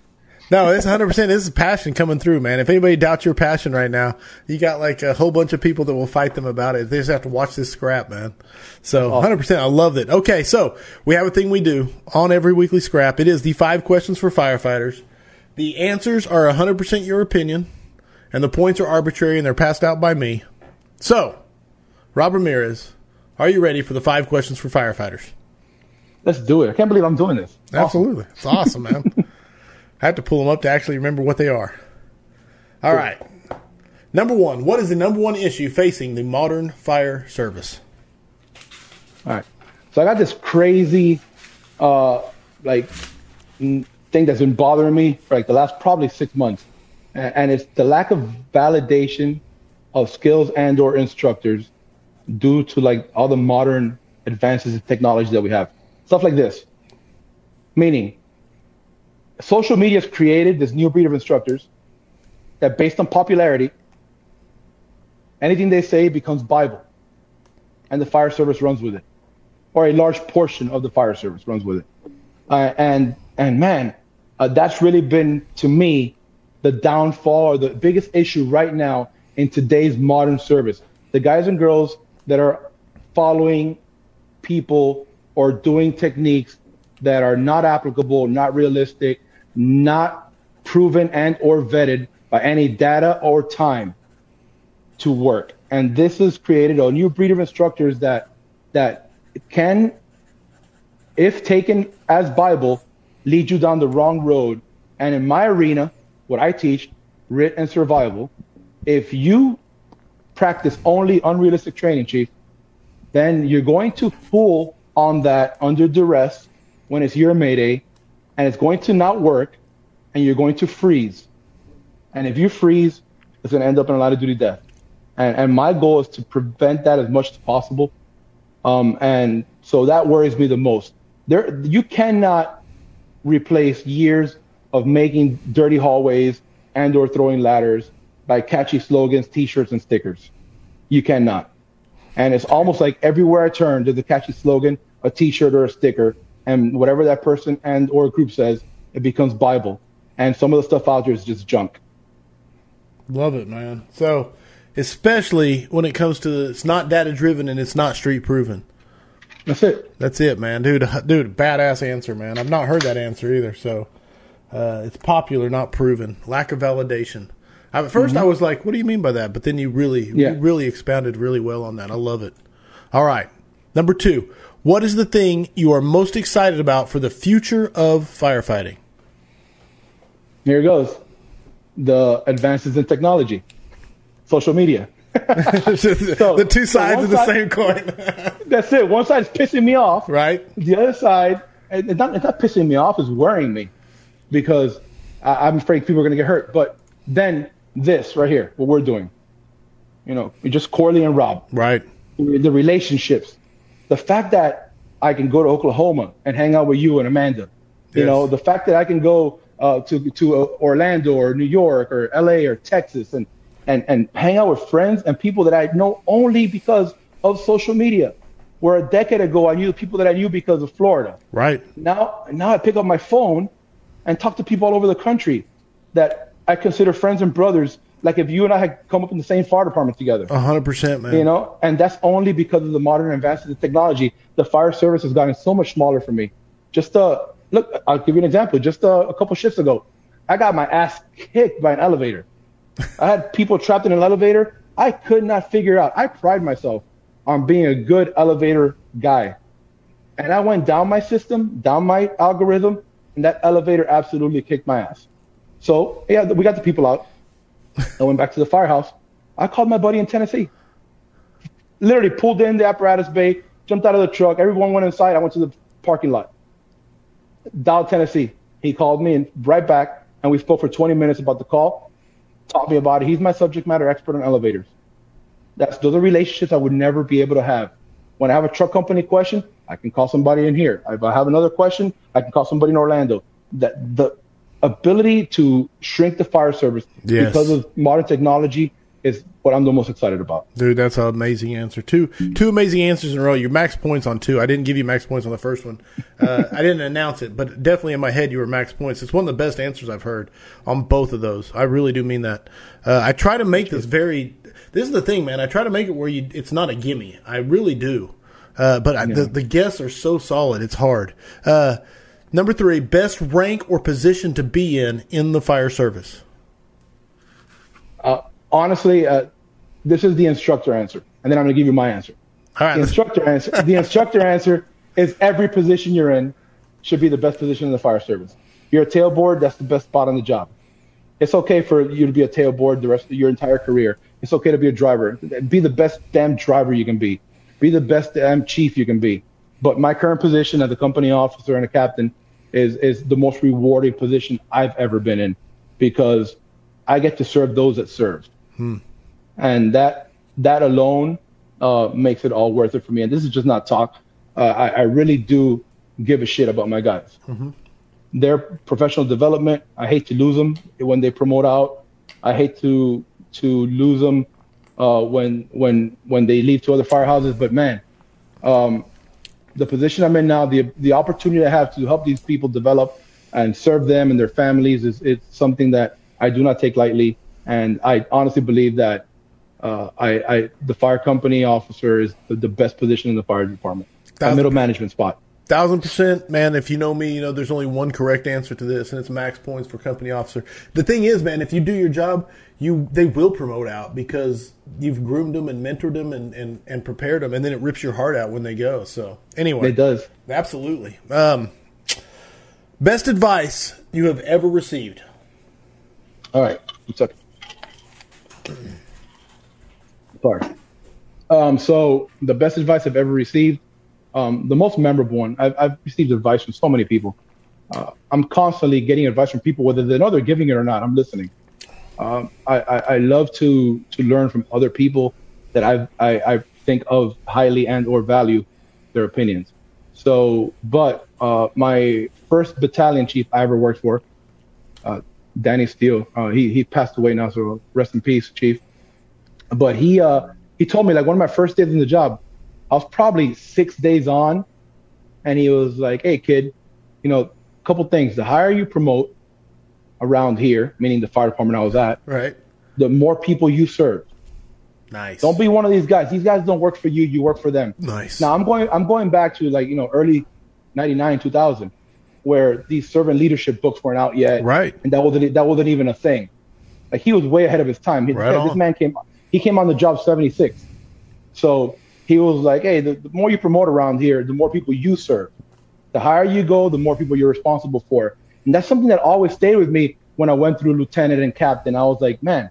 No, it's 100%. This is passion coming through, man. If anybody doubts your passion right now, you got like a whole bunch of people that will fight them about it. They just have to watch this scrap, man. So 100%. I love it. Okay. So we have a thing we do on every weekly scrap. It is the five questions for firefighters. The answers are 100% your opinion and the points are arbitrary and they're passed out by me. So Rob Ramirez, are you ready for the five questions for firefighters? Let's do it. I can't believe I'm doing this. Awesome. Absolutely. It's awesome, man. I have to pull them up to actually remember what they are. All right. Number one, what is the number one issue facing the modern fire service? All right. So I got this crazy, uh, like, thing that's been bothering me for like the last probably six months, and, and it's the lack of validation of skills and or instructors due to like all the modern advances in technology that we have. Stuff like this. Meaning, social media has created this new breed of instructors that, based on popularity, anything they say becomes Bible, and the fire service runs with it, or a large portion of the fire service runs with it. Uh, and and man, uh, that's really been to me the downfall or the biggest issue right now in today's modern service. The guys and girls that are following people or doing techniques that are not applicable, not realistic, not proven and or vetted by any data or time to work. And this has created a new breed of instructors that that can, if taken as Bible, lead you down the wrong road. And in my arena, what I teach, RIT and survival, if you practice only unrealistic training, Chief, then you're going to fool on that under duress when it's your mayday, and it's going to not work, and you're going to freeze. And if you freeze, it's going to end up in a line of duty death. And, and my goal is to prevent that as much as possible. Um, and so that worries me the most. There, you cannot replace years of making dirty hallways and or throwing ladders by catchy slogans, t-shirts, and stickers. You cannot. And it's almost like everywhere I turn, there's a catchy slogan, a t-shirt or a sticker, and whatever that person and or group says, it becomes Bible. And some of the stuff out there is just junk. Love it, man. So, especially when it comes to it's not data driven and it's not street proven. That's it. That's it, man, dude. Dude, badass answer, man. I've not heard that answer either. So, uh, it's popular, not proven. Lack of validation. I, At 1st mm-hmm. I was like, "What do you mean by that?" But then you really, yeah. you really expounded really well on that. I love it. All right, number two. What is the thing you are most excited about for the future of firefighting? Here it goes. The advances in technology, social media. so, the two sides so of the side, same coin. that's it. One side is pissing me off. Right. The other side, it's not, it's not pissing me off, it's worrying me because I, I'm afraid people are going to get hurt. But then this right here, what we're doing, you know, just Corley and Rob. Right. The relationships. The fact that I can go to Oklahoma and hang out with you and Amanda. You know, the fact that I can go uh, to to uh, Orlando or New York or LA or Texas and, and and hang out with friends and people that I know only because of social media. Where a decade ago I knew people that I knew because of Florida. Right. Now now I pick up my phone and talk to people all over the country that I consider friends and brothers. Like if you and I had come up in the same fire department together. hundred percent, man. You know, and that's only because of the modern advances in technology. The fire service has gotten so much smaller for me. Just uh, look, I'll give you an example. Just uh, a couple shifts ago, I got my ass kicked by an elevator. I had people trapped in an elevator. I could not figure out. I pride myself on being a good elevator guy. And I went down my system, down my algorithm, and that elevator absolutely kicked my ass. So yeah, we got the people out. I went back to the firehouse. I called my buddy in Tennessee. Literally pulled in the apparatus bay, jumped out of the truck. Everyone went inside. I went to the parking lot. Dow, Tennessee. He called me and right back, and we spoke for 20 minutes about the call. Taught me about it. He's my subject matter expert on elevators. That's those are relationships I would never be able to have. When I have a truck company question, I can call somebody in here. If I have another question, I can call somebody in Orlando. That the ability to shrink the fire service yes. because of modern technology is what I'm the most excited about. Dude, that's an amazing answer. Two two amazing answers in a row. Your max points on two. I didn't give you max points on the first one. Uh, I didn't announce it, but definitely in my head you were max points. It's one of the best answers I've heard on both of those. I really do mean that. Uh, I try to make this very. This is the thing, man. I try to make it where you. It's not a gimme. I really do. Uh, but I, the, the guests are so solid. It's hard. Number three, best rank or position to be in in the fire service. Uh, honestly, uh, this is the instructor answer, and then I'm going to give you my answer. All right. The instructor answer. The instructor answer is every position you're in should be the best position in the fire service. You're a tailboard. That's the best spot on the job. It's okay for you to be a tailboard the rest of your entire career. It's okay to be a driver. Be the best damn driver you can be. Be the best damn chief you can be. But my current position as a company officer and a captain is is the most rewarding position I've ever been in because I get to serve those that serve and that that alone uh, makes it all worth it for me. And this is just not talk. Uh, I, I really do give a shit about my guys. Their professional development. I hate to lose them when they promote out. I hate to to lose them uh, when when when they leave to other firehouses. But man, um, the position I'm in now, the the opportunity I have to help these people develop and serve them and their families is it's something that I do not take lightly. And I honestly believe that uh, I, I the fire company officer is the, the best position in the fire department, a Thousand- middle management spot. Thousand percent, man. If you know me, you know there's only one correct answer to this, and it's max points for company officer. The thing is, man, if you do your job, you they will promote out because you've groomed them and mentored them and, and, and prepared them, and then it rips your heart out when they go. So anyway, It does. absolutely. Um, best advice you have ever received. All right. One second. Sorry. Um, so the best advice I've ever received, um, the most memorable one, I've, I've received advice from so many people. Uh, I'm constantly getting advice from people, whether they know they're giving it or not. I'm listening. Um, I, I, I love to to learn from other people that I, I I think of highly and or value their opinions. So, but uh, my first battalion chief I ever worked for, uh, Danny Steele, uh, he he passed away now, so rest in peace, chief. But he uh, he told me like one of my first days in the job, I was probably six days on, and he was like, "Hey kid, you know, a couple things. The higher you promote around here, meaning the fire department I was at, Right. the more people you serve. Nice. Don't be one of these guys. These guys don't work for you. You work for them. nice. Now I'm going. I'm going back to like you know early '99, 2000, where these servant leadership books weren't out yet, Right. And that wasn't that wasn't even a thing. Like he was way ahead of his time. He, Right this man came. He came on the job '76, so he was like, "Hey, the, the more you promote around here, the more people you serve. The higher you go, the more people you're responsible for." And that's something that always stayed with me when I went through lieutenant and captain. I was like, "Man,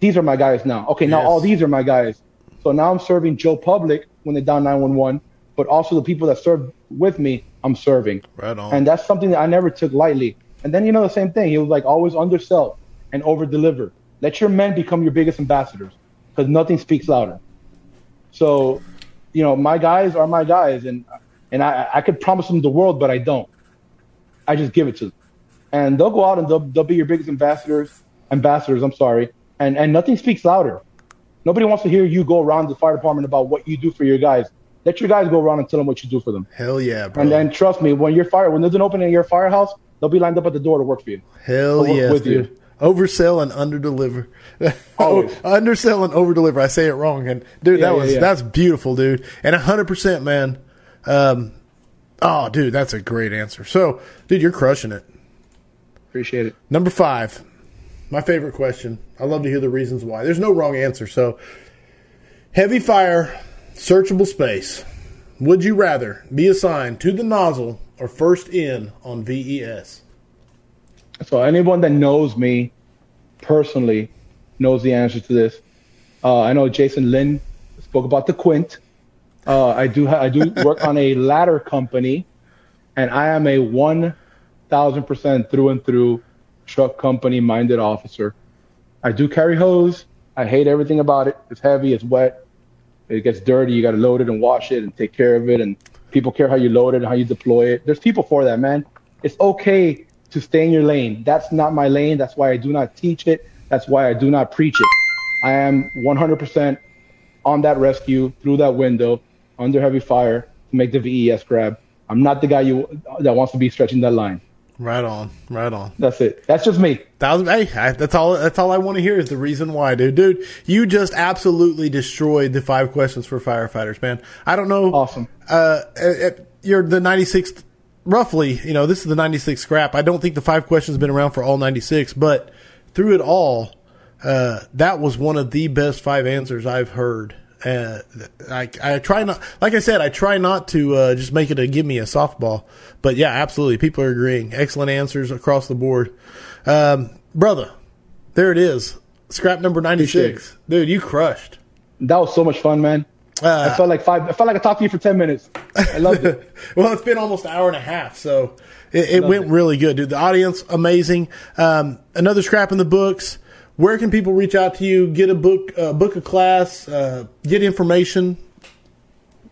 these are my guys now. Okay, now Yes. all these are my guys. So now I'm serving Joe Public when they're down 911, but also the people that serve with me, I'm serving. Right on. And that's something that I never took lightly. And then, you know, the same thing. He was like, always undersell and over deliver. Let your men become your biggest ambassadors because nothing speaks louder. So, you know, my guys are my guys. And, and I, I could promise them the world, but I don't. I just give it to them. And they'll go out and they'll, they'll be your biggest ambassadors, ambassadors, I'm sorry. And, and nothing speaks louder. Nobody wants to hear you go around the fire department about what you do for your guys. Let your guys go around and tell them what you do for them. Hell yeah, bro. And then trust me, when you're fire, when there's an opening in your firehouse, they'll be lined up at the door to work for you. Hell yes, with you. Oversell and underdeliver. Always. Undersell and overdeliver. I say it wrong, and dude, Yeah, that was yeah. that's beautiful, dude. And hundred percent, man. Um, oh, dude, that's a great answer. So, dude, you're crushing it. Appreciate it. Number five, my favorite question. I love to hear the reasons why. There's no wrong answer. So, heavy fire, searchable space. Would you rather be assigned to the nozzle or first in on VES? So anyone that knows me personally knows the answer to this. Uh, I know Jason Lynn spoke about the Quint. Uh, I do ha- I do work on a ladder company, and I am a one thousand percent through and through truck company minded officer. I do carry hose. I hate everything about it. It's heavy. It's wet. It gets dirty. You got to load it and wash it and take care of it. And people care how you load it and how you deploy it. There's people for that, man. It's okay to stay in your lane. That's not my lane. That's why I do not teach it. That's why I do not preach it. I am 100% on that rescue through that window under heavy fire to make the VES grab. I'm not the guy you that wants to be stretching that line. Right on, right on. That's it. That's just me. Thousand, hey, I, that's all. That's all I want to hear is the reason why, dude. Dude, you just absolutely destroyed the five questions for firefighters, man. I don't know. Awesome. Uh, you're the 96th, roughly. You know, this is the 96 scrap. I don't think the five questions have been around for all 96, but through it all, uh, that was one of the best five answers I've heard. Uh, I, I try not, like I said, I try not to uh, just make it a give me a softball. But yeah, absolutely, people are agreeing. Excellent answers across the board, um, brother. There it is, scrap number ninety six, dude. You crushed. That was so much fun, man. Uh, I felt like five. I felt like I talked to you for ten minutes. I loved it. well, it's been almost an hour and a half, so it, it went it. really good, dude. The audience amazing. Um, another scrap in the books. Where can people reach out to you? Get a book, uh, book a class, uh, get information.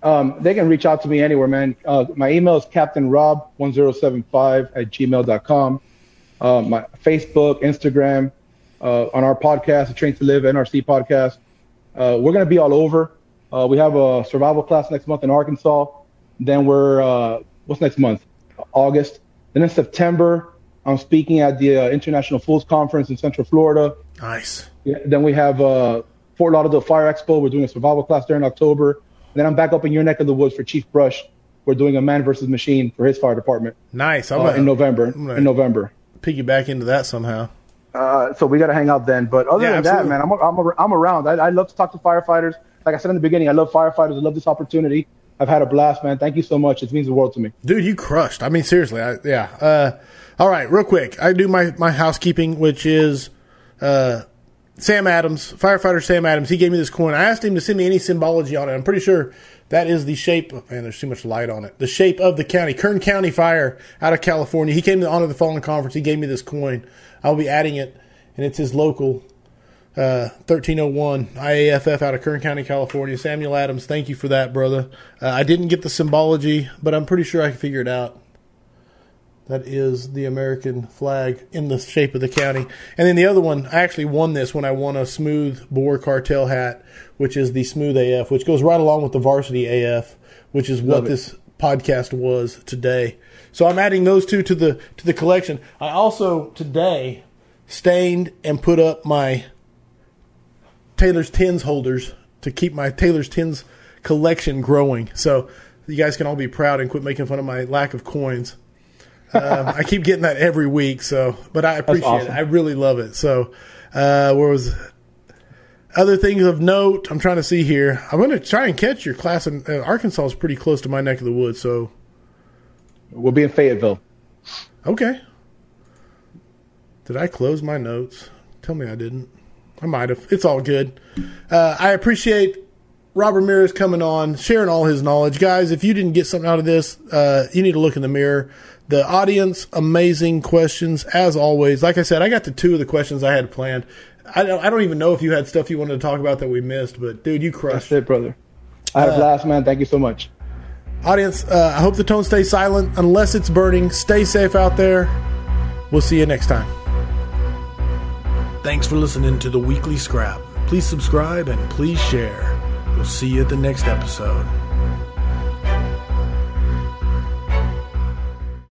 Um, they can reach out to me anywhere, man. Uh, my email is captainrob1075 at gmail.com. Uh, my Facebook, Instagram, uh, on our podcast, the Train to Live NRC podcast. Uh, we're going to be all over. Uh, we have a survival class next month in Arkansas. Then we're, uh, what's next month? August. Then in September, I'm speaking at the uh, International Fools Conference in Central Florida. Nice. Yeah, then we have uh, Fort Lauderdale Fire Expo. We're doing a survival class there in October. And then I'm back up in your neck of the woods for Chief Brush. We're doing a man versus machine for his fire department. Nice. Uh, in November. In November. Piggyback into that somehow. Uh, so we got to hang out then. But other yeah, than absolutely. that, man, I'm, I'm, I'm around. I, I love to talk to firefighters. Like I said in the beginning, I love firefighters. I love this opportunity. I've had a blast, man. Thank you so much. It means the world to me. Dude, you crushed. I mean, seriously. I, yeah. Uh, all right, real quick. I do my, my housekeeping, which is uh, Sam Adams, firefighter Sam Adams. He gave me this coin. I asked him to send me any symbology on it. I'm pretty sure that is the shape. Of, man, there's too much light on it. The shape of the county, Kern County Fire out of California. He came to honor the Fallen Conference. He gave me this coin. I'll be adding it, and it's his local 1301 uh, IAFF out of Kern County, California. Samuel Adams, thank you for that, brother. Uh, I didn't get the symbology, but I'm pretty sure I can figure it out. That is the American flag in the shape of the county. And then the other one, I actually won this when I won a smooth bore cartel hat, which is the smooth AF, which goes right along with the varsity AF, which is what this podcast was today. So I'm adding those two to the to the collection. I also today stained and put up my Taylor's Tins holders to keep my Taylor's Tins collection growing. So you guys can all be proud and quit making fun of my lack of coins. um, I keep getting that every week, so but I appreciate awesome. it. I really love it. So, uh, where was other things of note? I'm trying to see here. I'm going to try and catch your class in uh, Arkansas is pretty close to my neck of the woods, so we'll be in Fayetteville. Okay. Did I close my notes? Tell me I didn't. I might have. It's all good. Uh, I appreciate Robert Ramirez coming on, sharing all his knowledge. Guys, if you didn't get something out of this, uh, you need to look in the mirror. The audience, amazing questions as always. Like I said, I got to two of the questions I had planned. I don't, I don't even know if you had stuff you wanted to talk about that we missed, but dude, you crushed That's it, brother. I had a uh, blast, man. Thank you so much. Audience, uh, I hope the tone stays silent unless it's burning. Stay safe out there. We'll see you next time. Thanks for listening to the Weekly Scrap. Please subscribe and please share. We'll see you at the next episode.